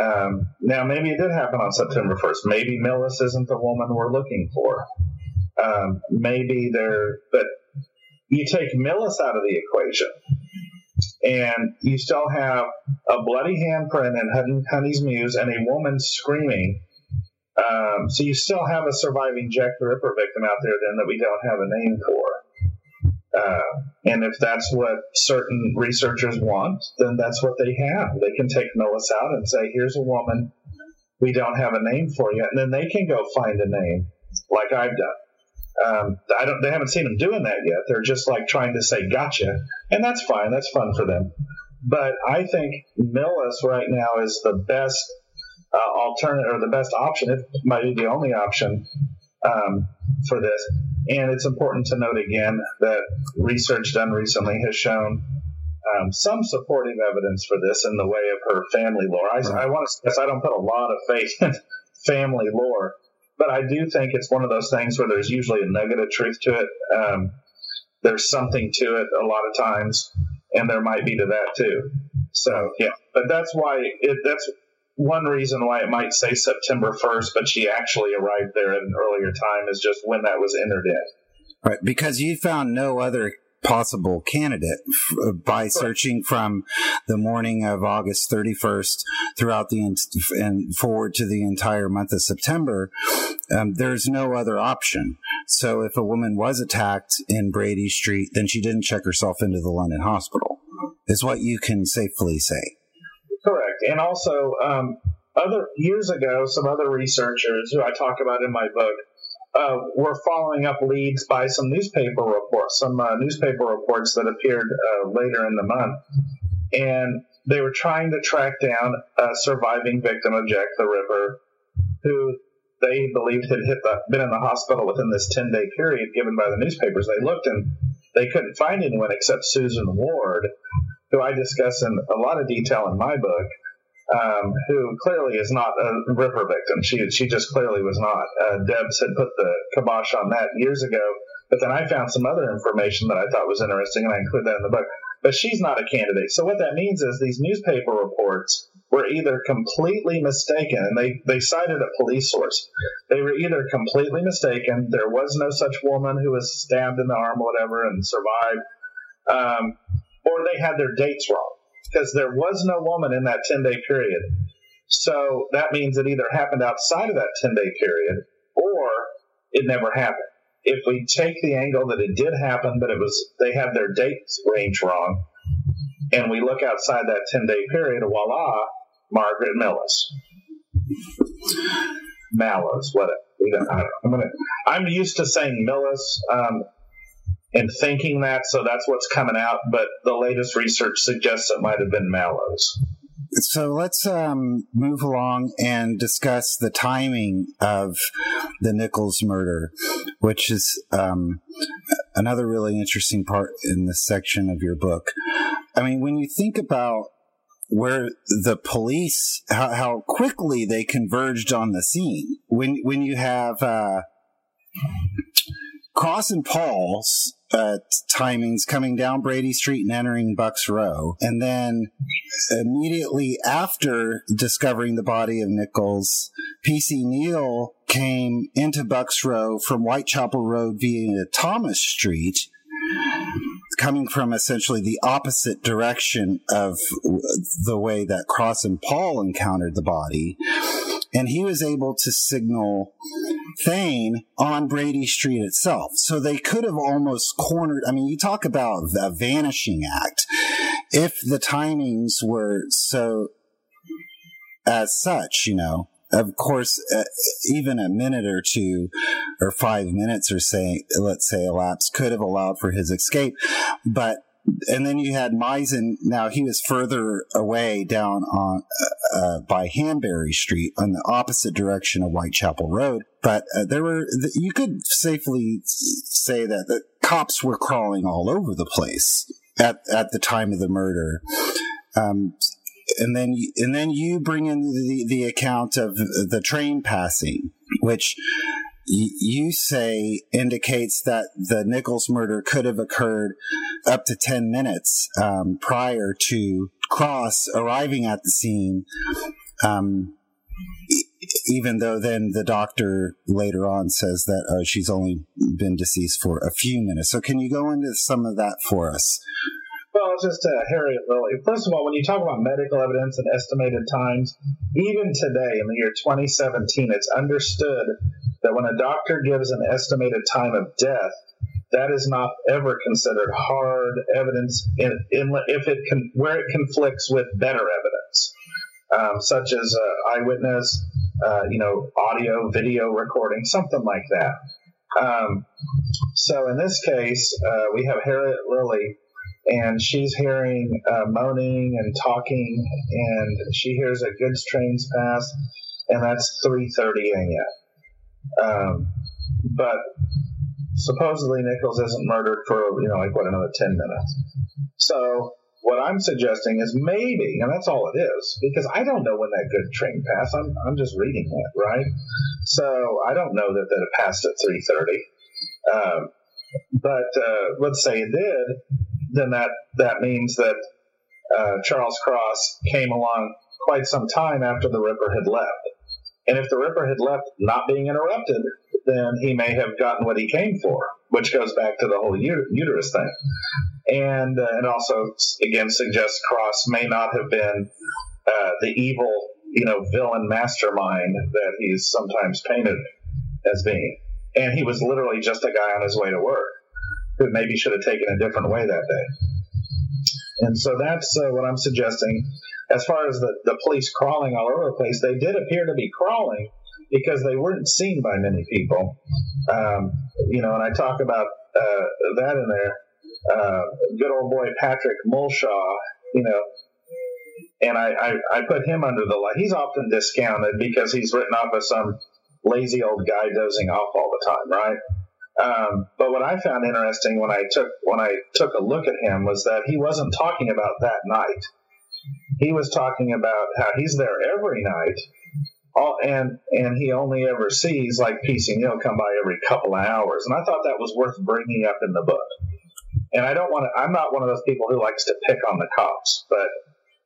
Um, now, maybe it did happen on September 1st. Maybe Millous isn't the woman we're looking for. Um, maybe there, but you take Millous out of the equation, and you still have a bloody handprint in Honey's Mews and a woman screaming. Um, so you still have a surviving Jack the Ripper victim out there, then that we don't have a name for. Uh, and if that's what certain researchers want, then that's what they have. They can take Millous out and say, here's a woman, we don't have a name for you. And then they can go find a name like I've done. Um, I don't, they haven't seen them doing that yet. They're just like trying to say, gotcha. And that's fine. That's fun for them. But I think Millous right now is the best uh, alternative or the best option. It might be the only option um, for this. And it's important to note again that research done recently has shown um, some supporting evidence for this in the way of her family lore. I. I want to stress I don't put a lot of faith [LAUGHS] in family lore, but I do think it's one of those things where there's usually a negative truth to it. Um, there's something to it a lot of times, and there might be to that too. So yeah, but that's why it, that's one reason why it might say September 1st, but she actually arrived there at an earlier time is just when that was entered in. Right, because you found no other possible candidate f- uh, by searching from the morning of August 31st throughout the and forward to the entire month of September. Um, there's no other option. So if a woman was attacked in Brady Street, then she didn't check herself into the London hospital, is what you can safely say. Correct. And also, um, other years ago, some other researchers who I talk about in my book uh, were following up leads by some newspaper reports, some uh, newspaper reports that appeared uh, later in the month, and they were trying to track down a surviving victim of Jack the Ripper, who they believed had the, been in the hospital within this 10 day period given by the newspapers. They looked and they couldn't find anyone except Susan Ward, who I discuss in a lot of detail in my book, um, who clearly is not a Ripper victim. She she just clearly was not. Uh, Debs had put the kibosh on that years ago, but then I found some other information that I thought was interesting, and I include that in the book. But she's not a candidate. So what that means is these newspaper reports were either completely mistaken, and they, they cited a police source. They were either completely mistaken, there was no such woman who was stabbed in the arm or whatever and survived, um, they had their dates wrong because there was no woman in that 10 day period. So that means it either happened outside of that 10 day period or it never happened. If we take the angle that it did happen, but it was they had their dates range wrong, and we look outside that 10 day period, voila, Margaret Millous. Mallows, whatever. Gonna, I'm used to saying Millous. Um, and thinking that, so that's what's coming out. But the latest research suggests it might have been Mallows. So let's um, move along and discuss the timing of the Nichols murder, which is um, another really interesting part in this section of your book. I mean, when you think about where the police, how, how quickly they converged on the scene, when when you have uh, Cross and Paul's uh, timings coming down Brady Street and entering Bucks Row. And then immediately after discovering the body of Nichols, PC Neil came into Bucks Row from Whitechapel Road via Thomas Street coming from essentially the opposite direction of the way that Cross and Paul encountered the body. And he was able to signal Thain on Brady Street itself. So they could have almost cornered. I mean, you talk about the vanishing act. If the timings were so as such, you know, of course, uh, even a minute or two or five minutes or say, let's say elapsed could have allowed for his escape. But, and then you had Mizen. Now he was further away down on, uh, uh, by Hanbury Street on the opposite direction of Whitechapel Road. But uh, there were, you could safely say that the cops were crawling all over the place at, at the time of the murder. Um, and then and then you bring in the, the account of the train passing, which you say indicates that the Nichols murder could have occurred up to 10 minutes um, prior to Cross arriving at the scene. Um, even though then the doctor later on says that uh, she's only been deceased for a few minutes. So, can you go into some of that for us? Well, it's just uh, Harriet Lilley. First of all, when you talk about medical evidence and estimated times, even today in the year 2017, it's understood that when a doctor gives an estimated time of death, that is not ever considered hard evidence in, in, if it where it conflicts with better evidence, um, such as uh, eyewitness, uh, you know, audio, video recording, something like that. Um, so in this case, uh, we have Harriet Lilley and she's hearing uh, moaning and talking, and she hears a goods trains pass, and that's 3:30 a.m. Um, but supposedly Nichols isn't murdered for you know like what another 10 minutes. So what I'm suggesting is maybe, and that's all it is, because I don't know when that good train passed. I'm, I'm just reading it, right? So I don't know that, that it passed at 3:30. Um, but uh, let's say it did then that that means that uh, Charles Cross came along quite some time after the Ripper had left. And if the Ripper had left not being interrupted, then he may have gotten what he came for, which goes back to the whole uterus thing. And uh, and also again suggests Cross may not have been uh, the evil, you know, villain mastermind that he's sometimes painted as being. And he was literally just a guy on his way to work who maybe should have taken a different way that day. And so that's uh, what I'm suggesting. As far as the, the police crawling all over the place, they did appear to be crawling because they weren't seen by many people. Um, you know, and I talk about uh, that in there. Uh, good old boy Patrick Mulshaw, you know, and I, I, I put him under the light. He's often discounted because he's written off as some lazy old guy dozing off all the time, right? Um, but what I found interesting when I took when I took a look at him was that he wasn't talking about that night. He was talking about how he's there every night, all, and and he only ever sees like PC Neil come by every couple of hours. And I thought that was worth bringing up in the book. And I don't want to. I'm not one of those people who likes to pick on the cops, but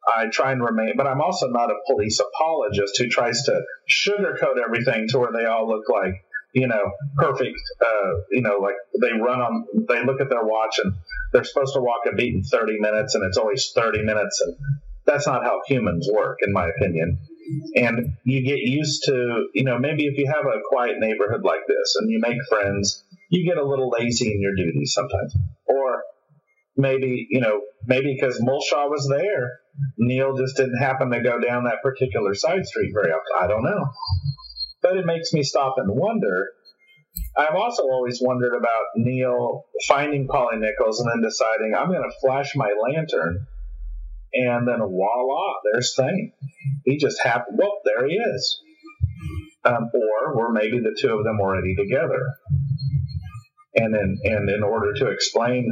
I try and remain, but I'm also not a police apologist who tries to sugarcoat everything to where they all look like you know, perfect, uh, you know, like they run on, they look at their watch and they're supposed to walk a beat in 30 minutes and it's always 30 minutes. And that's not how humans work, in my opinion. And you get used to, you know, maybe if you have a quiet neighborhood like this and you make friends, you get a little lazy in your duties sometimes. Or maybe, you know, maybe because Mulshaw was there, Neil just didn't happen to go down that particular side street very often. I don't know but it makes me stop and wonder. I've also always wondered about Neil finding Polly Nichols and then deciding I'm going to flash my lantern, and then voila, there's Thain. He just happened. Well, there he is. Um, or were maybe the two of them already together, and and in order to explain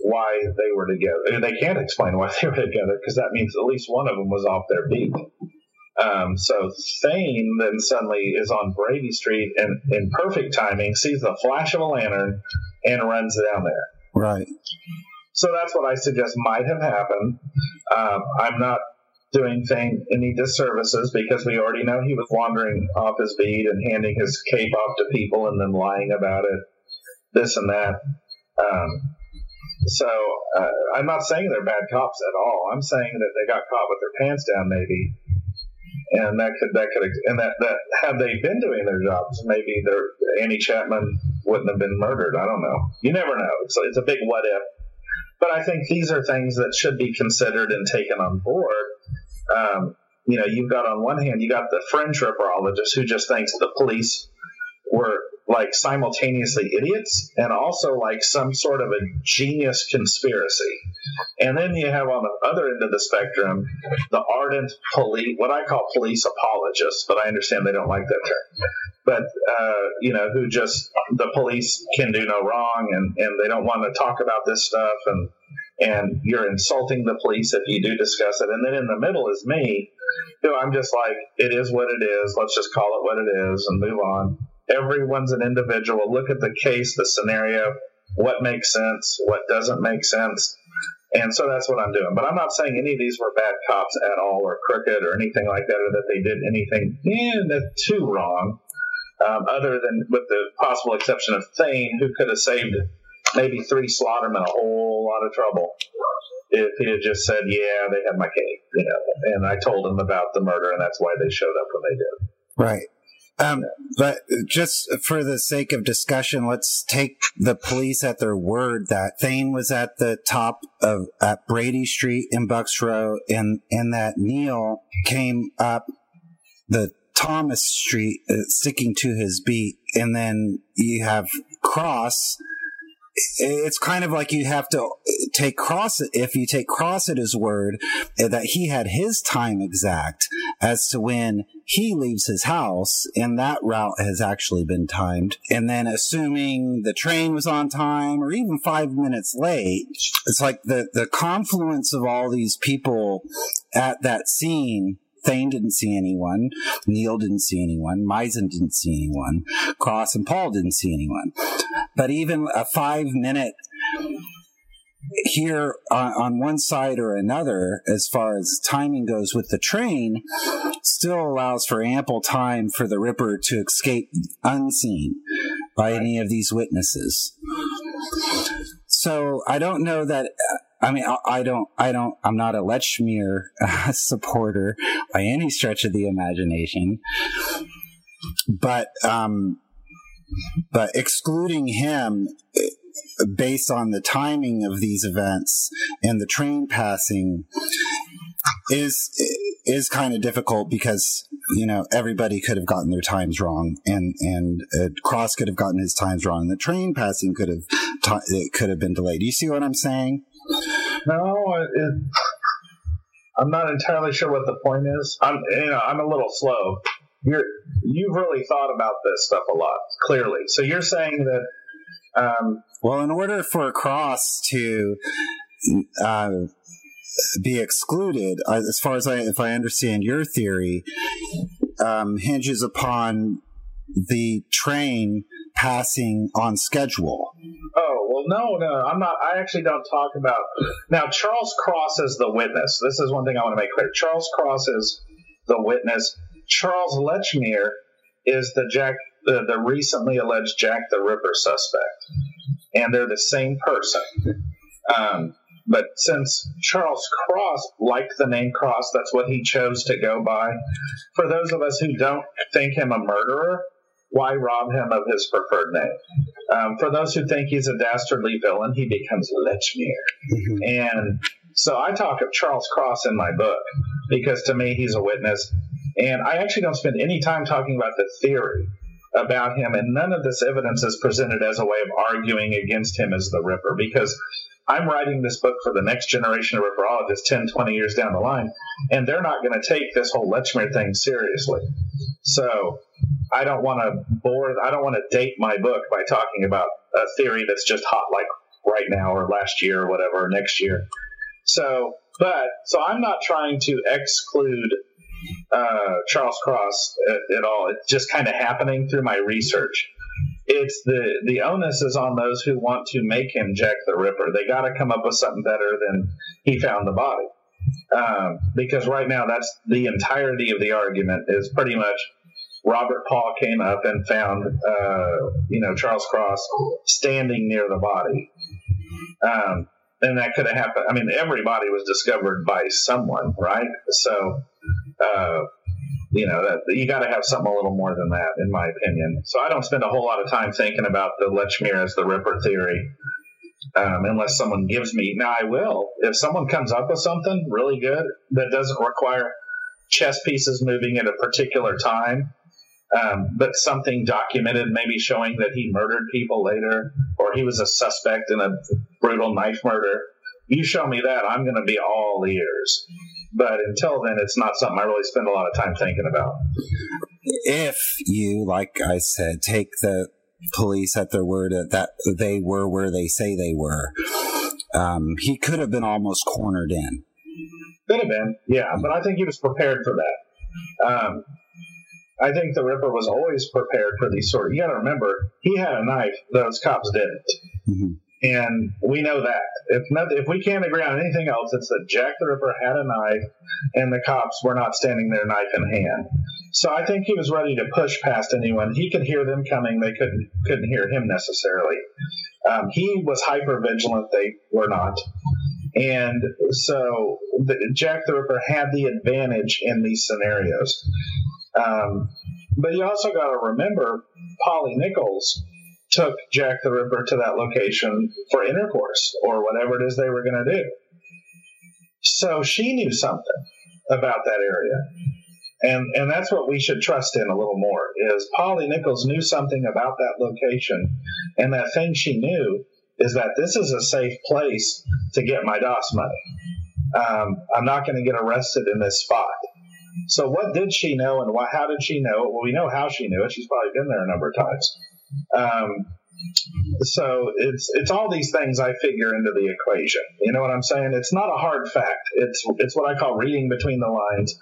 why they were together, they can't explain why [LAUGHS] they were together because that means at least one of them was off their beat. Um, so Thain then suddenly is on Brady Street and in perfect timing sees the flash of a lantern and runs down there. Right. So that's what I suggest might have happened. Um, I'm not doing Thain any disservices because we already know he was wandering off his beat and handing his cape off to people and then lying about it, this and that. Um, so uh, I'm not saying they're bad cops at all. I'm saying that they got caught with their pants down, maybe, and that could that could and that that had they been doing their jobs, maybe their Annie Chapman wouldn't have been murdered. I don't know. You never know. It's it's a big what if. But I think these are things that should be considered and taken on board. Um, you know, you've got on one hand, you got the fringe ripperologist who just thinks the police like simultaneously idiots and also like some sort of a genius conspiracy. And then you have on the other end of the spectrum the ardent police, what I call police apologists, but I understand they don't like that term. But uh, you know, who just the police can do no wrong, and and they don't want to talk about this stuff, and and you're insulting the police if you do discuss it. And then in the middle is me, who I'm just like, it is what it is. Let's just call it what it is and move on everyone's an individual. Look at the case, the scenario, what makes sense, what doesn't make sense. And so that's what I'm doing. But I'm not saying any of these were bad cops at all or crooked or anything like that or that they did anything eh, too wrong. Um, other than with the possible exception of Thain, who could have saved maybe three Slaughtermen a whole lot of trouble if he had just said, "Yeah, they had my cake," you know, and I told him about the murder, and that's why they showed up when they did. Right. Um, but just for the sake of discussion, let's take the police at their word that Thain was at the top of at Brady Street in Bucks Row, and and that Neil came up the Thomas Street, uh, sticking to his beat, and then you have Cross. It's kind of like you have to take cross if you take cross at his word eh, that he had his time exact as to when he leaves his house and that route has actually been timed and then assuming the train was on time or even five minutes late it's like the the confluence of all these people at that scene Thain didn't see anyone. Neil didn't see anyone. Mizen didn't see anyone. Cross and Paul didn't see anyone. But even a five minute here on, on, one side or another, as far as timing goes with the train, still allows for ample time for the Ripper to escape unseen by any of these witnesses. So I don't know that I mean, I, don't, I don't, I'm not a Lechmere uh, supporter by any stretch of the imagination, but, um, but excluding him based on the timing of these events and the train passing is is kind of difficult because you know everybody could have gotten their times wrong and and uh, cross could have gotten his times wrong and the train passing could have t- it could have been delayed do you see what i'm saying no, it, I'm not entirely sure what the point is. I'm, you know, I'm a little slow. You're, you've really thought about this stuff a lot, clearly. So you're saying that. Um, well, in order for a cross to uh, be excluded, uh, as far as I, if I understand your theory, um, hinges upon the train passing on schedule. Oh well, no, no, I'm not. I actually don't talk about now. Charles Cross is the witness. This is one thing I want to make clear. Charles Cross is the witness. Charles Lechmere is the Jack, the, the recently alleged Jack the Ripper suspect, and they're the same person. Um, but since Charles Cross liked the name Cross, that's what he chose to go by. For those of us who don't think him a murderer, why rob him of his preferred name? Um, for those who think he's a dastardly villain, he becomes Lechmere. Mm-hmm. And so I talk of Charles Cross in my book because to me he's a witness. And I actually don't spend any time talking about the theory about him, and none of this evidence is presented as a way of arguing against him as the Ripper because I'm writing this book for the next generation of ripperologists 10, 20 years down the line, and they're not going to take this whole Lechmere thing seriously. So I don't want to bore, I don't want to date my book by talking about a theory that's just hot like right now or last year or whatever, or next year. So, but, so I'm not trying to exclude uh, Charles Cross at, at all. It's just kind of happening through my research. It's the the onus is on those who want to make him Jack the Ripper. They got to come up with something better than he found the body, um, because right now that's the entirety of the argument is pretty much Robert Paul came up and found, uh, you know, Charles Cross standing near the body. Um, and that could have happened. I mean, everybody was discovered by someone, right? So, uh, you know, that you got to have something a little more than that, in my opinion. So I don't spend a whole lot of time thinking about the Lechmere as the Ripper theory, um, unless someone gives me. Now I will if someone comes up with something really good that doesn't require chess pieces moving at a particular time um, but something documented, maybe showing that he murdered people later, or he was a suspect in a brutal knife murder. You show me that, I'm going to be all ears. But until then, it's not something I really spend a lot of time thinking about. If you, like I said, take the police at their word that they were where they say they were, um, he could have been almost cornered in. Could have been, yeah, but I think he was prepared for that. Um, I think the Ripper was always prepared for these sort of. You got to remember, he had a knife; those cops didn't, mm-hmm. And we know that. If not, if we can't agree on anything else, it's that Jack the Ripper had a knife, and the cops were not standing there knife in hand. So I think he was ready to push past anyone. He could hear them coming; they couldn't couldn't hear him necessarily. Um, he was hyper vigilant; they were not. And so the, Jack the Ripper had the advantage in these scenarios. Um, but you also got to remember, Polly Nichols took Jack the Ripper to that location for intercourse or whatever it is they were going to do. So she knew something about that area. And, and that's what we should trust in a little more is Polly Nichols knew something about that location. And that thing she knew is that this is a safe place to get my doss money. Um, I'm not going to get arrested in this spot. So what did she know and why, how did she know Well, we know how she knew it. She's probably been there a number of times. Um, so it's it's all these things I figure into the equation. You know what I'm saying? It's not a hard fact. It's it's what I call reading between the lines.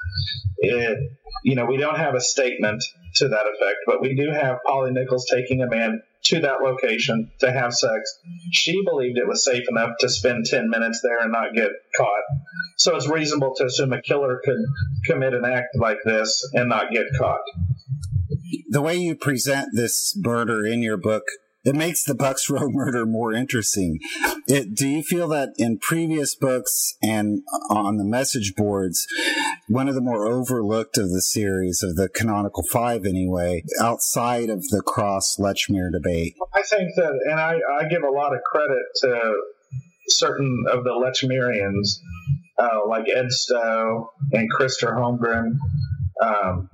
It, you know, we don't have a statement to that effect, but we do have Polly Nichols taking a man to that location to have sex. She believed it was safe enough to spend 10 minutes there and not get caught. So it's reasonable to assume a killer could commit an act like this and not get caught. The way you present this murder in your book it makes the Bucks Row [LAUGHS] murder more interesting. It, do you feel that in previous books and on the message boards, one of the more overlooked of the series of the canonical five, anyway, outside of the Cross Lechmere debate? I think that, and I, I give a lot of credit to certain of the Lechmerians, uh, like Ed Stow and Christer Holmgren. Um,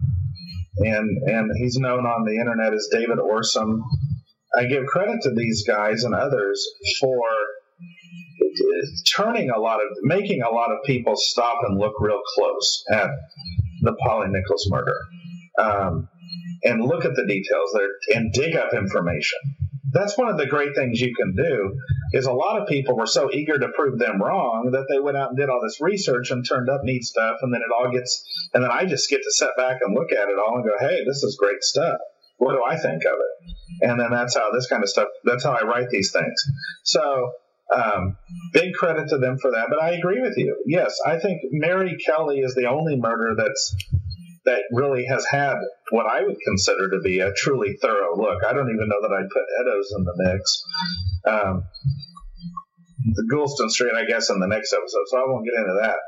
and and he's known on the internet as David Orsam I give credit to these guys and others for turning a lot of, making a lot of people stop and look real close at the Polly Nichols murder, um, and look at the details there and dig up information. That's one of the great things you can do. Is a lot of people were so eager to prove them wrong that they went out and did all this research and turned up neat stuff, and then it all gets, and then I just get to sit back and look at it all and go, "Hey, this is great stuff." What do I think of it? And then that's how this kind of stuff, that's how I write these things. So, um, big credit to them for that. But I agree with you. Yes, I think Mary Kelly is the only murder that's that really has had what I would consider to be a truly thorough look. I don't even know that I'd put Eddowes in the mix. Um, the Goulston Street, I guess, in the next episode, so I won't get into that.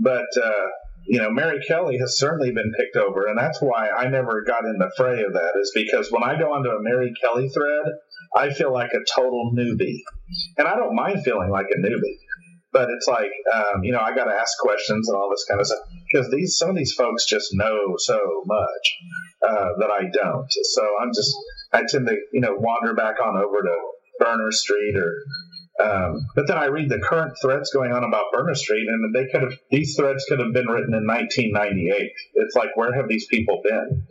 But uh, you know, Mary Kelly has certainly been picked over, and that's why I never got in the fray of that. Is because when I go onto a Mary Kelly thread, I feel like a total newbie, and I don't mind feeling like a newbie. But it's like, um, you know, I got to ask questions and all this kind of stuff because these some of these folks just know so much uh, that I don't. So I'm just I tend to you know wander back on over to Berner Street or um, but then I read the current threads going on about Berner Street, and they could have these threads could have been written in 1998. It's like where have these people been?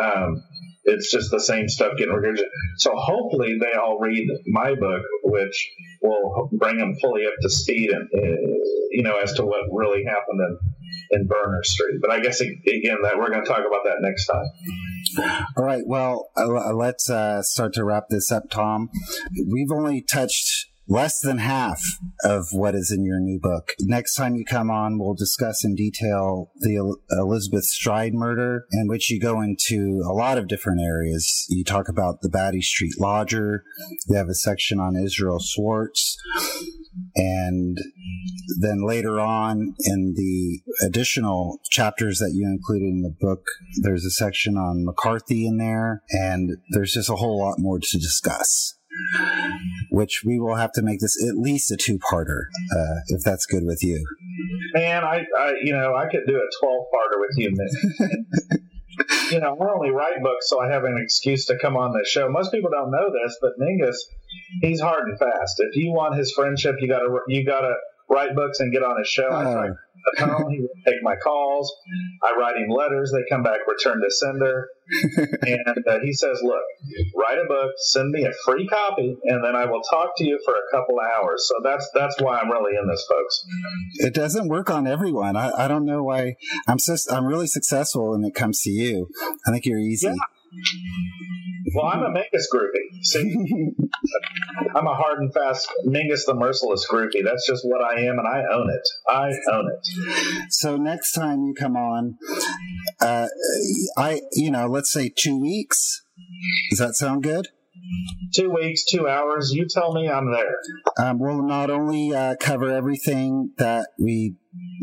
Um, it's just the same stuff getting regurgitated. So hopefully they all read my book, which will bring them fully up to speed and uh, you know as to what really happened in in Berner Street. But I guess again that we're going to talk about that next time. All right. Well, uh, let's uh, start to wrap this up, Tom. We've only touched less than half of what is in your new book. Next time you come on, we'll discuss in detail the Elizabeth Stride murder, in which you go into a lot of different areas. You talk about the Batty Street Lodger. You have a section on Israel Schwartz. And then later on in the additional chapters that you included in the book, there's a section on McCarthy in there, and there's just a whole lot more to discuss which we will have to make this at least a two-parter, uh, if that's good with you. Man, I, I, you know, I could do a twelve-parter with you, man. [LAUGHS] you know, I only write books, so I have an excuse to come on this show. Most people don't know this, but Mingus, he's hard and fast. If you want his friendship, you gotta, you gotta write books and get on his show. Uh, the phone. He would take my calls. I write him letters. They come back, return to sender. [LAUGHS] and uh, he says, "Look, write a book, send me a free copy, and then I will talk to you for a couple hours." So that's that's why I'm really in this, folks. It doesn't work on everyone. I, I don't know why. I'm just I'm really successful when it comes to you. I think you're easy. Yeah. Well, I'm a Mingus groupie. See, I'm a hard and fast Mingus the Merciless groupie. That's just what I am, and I own it. I own it. So next time you come on, uh, I you know, let's say two weeks. Does that sound good? Two weeks, two hours. You tell me I'm there. Um, we'll not only uh, cover everything that we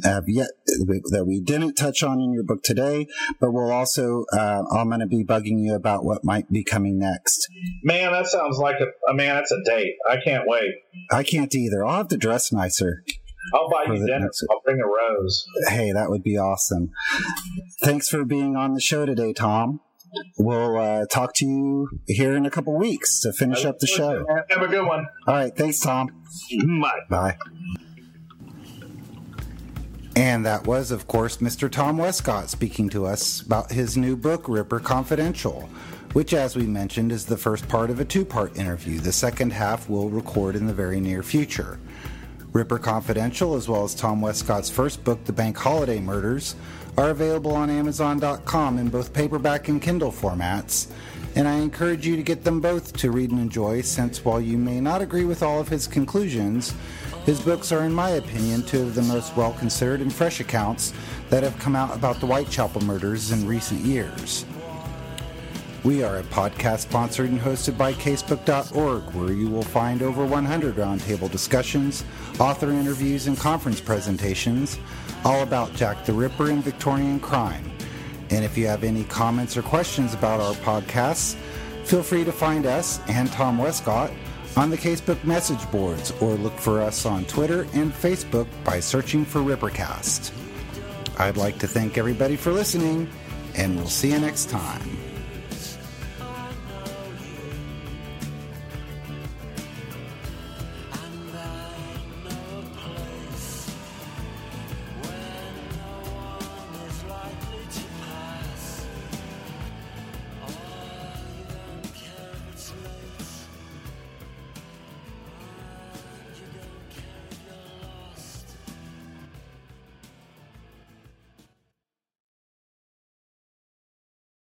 have yet that we didn't touch on in your book today, but we'll also uh, I'm going to be bugging you about what might be coming next. Man, that sounds like a, a man. That's a date. I can't wait. I can't either. I'll have to dress nicer. I'll buy you dinner. I'll bring a rose. Hey, that would be awesome. Thanks for being on the show today, Tom. We'll uh, talk to you here in a couple weeks to finish up the show. Have a good one. All right. Thanks, Tom. Bye. Bye. And that was, of course, Mr. Tom Wescott speaking to us about his new book, Ripper Confidential, which, as we mentioned, is the first part of a two part interview. The second half we'll record in the very near future. Ripper Confidential, as well as Tom Wescott's first book, The Bank Holiday Murders, are available on Amazon.com in both paperback and Kindle formats, and I encourage you to get them both to read and enjoy since while you may not agree with all of his conclusions, his books are, in my opinion, two of the most well considered and fresh accounts that have come out about the Whitechapel murders in recent years. We are a podcast sponsored and hosted by Casebook.org, where you will find over 100 roundtable discussions, author interviews, and conference presentations all about Jack the Ripper and Victorian crime. And if you have any comments or questions about our podcasts, feel free to find us and Tom Wescott on the Casebook message boards or look for us on Twitter and Facebook by searching for Rippercast. I'd like to thank everybody for listening, and we'll see you next time.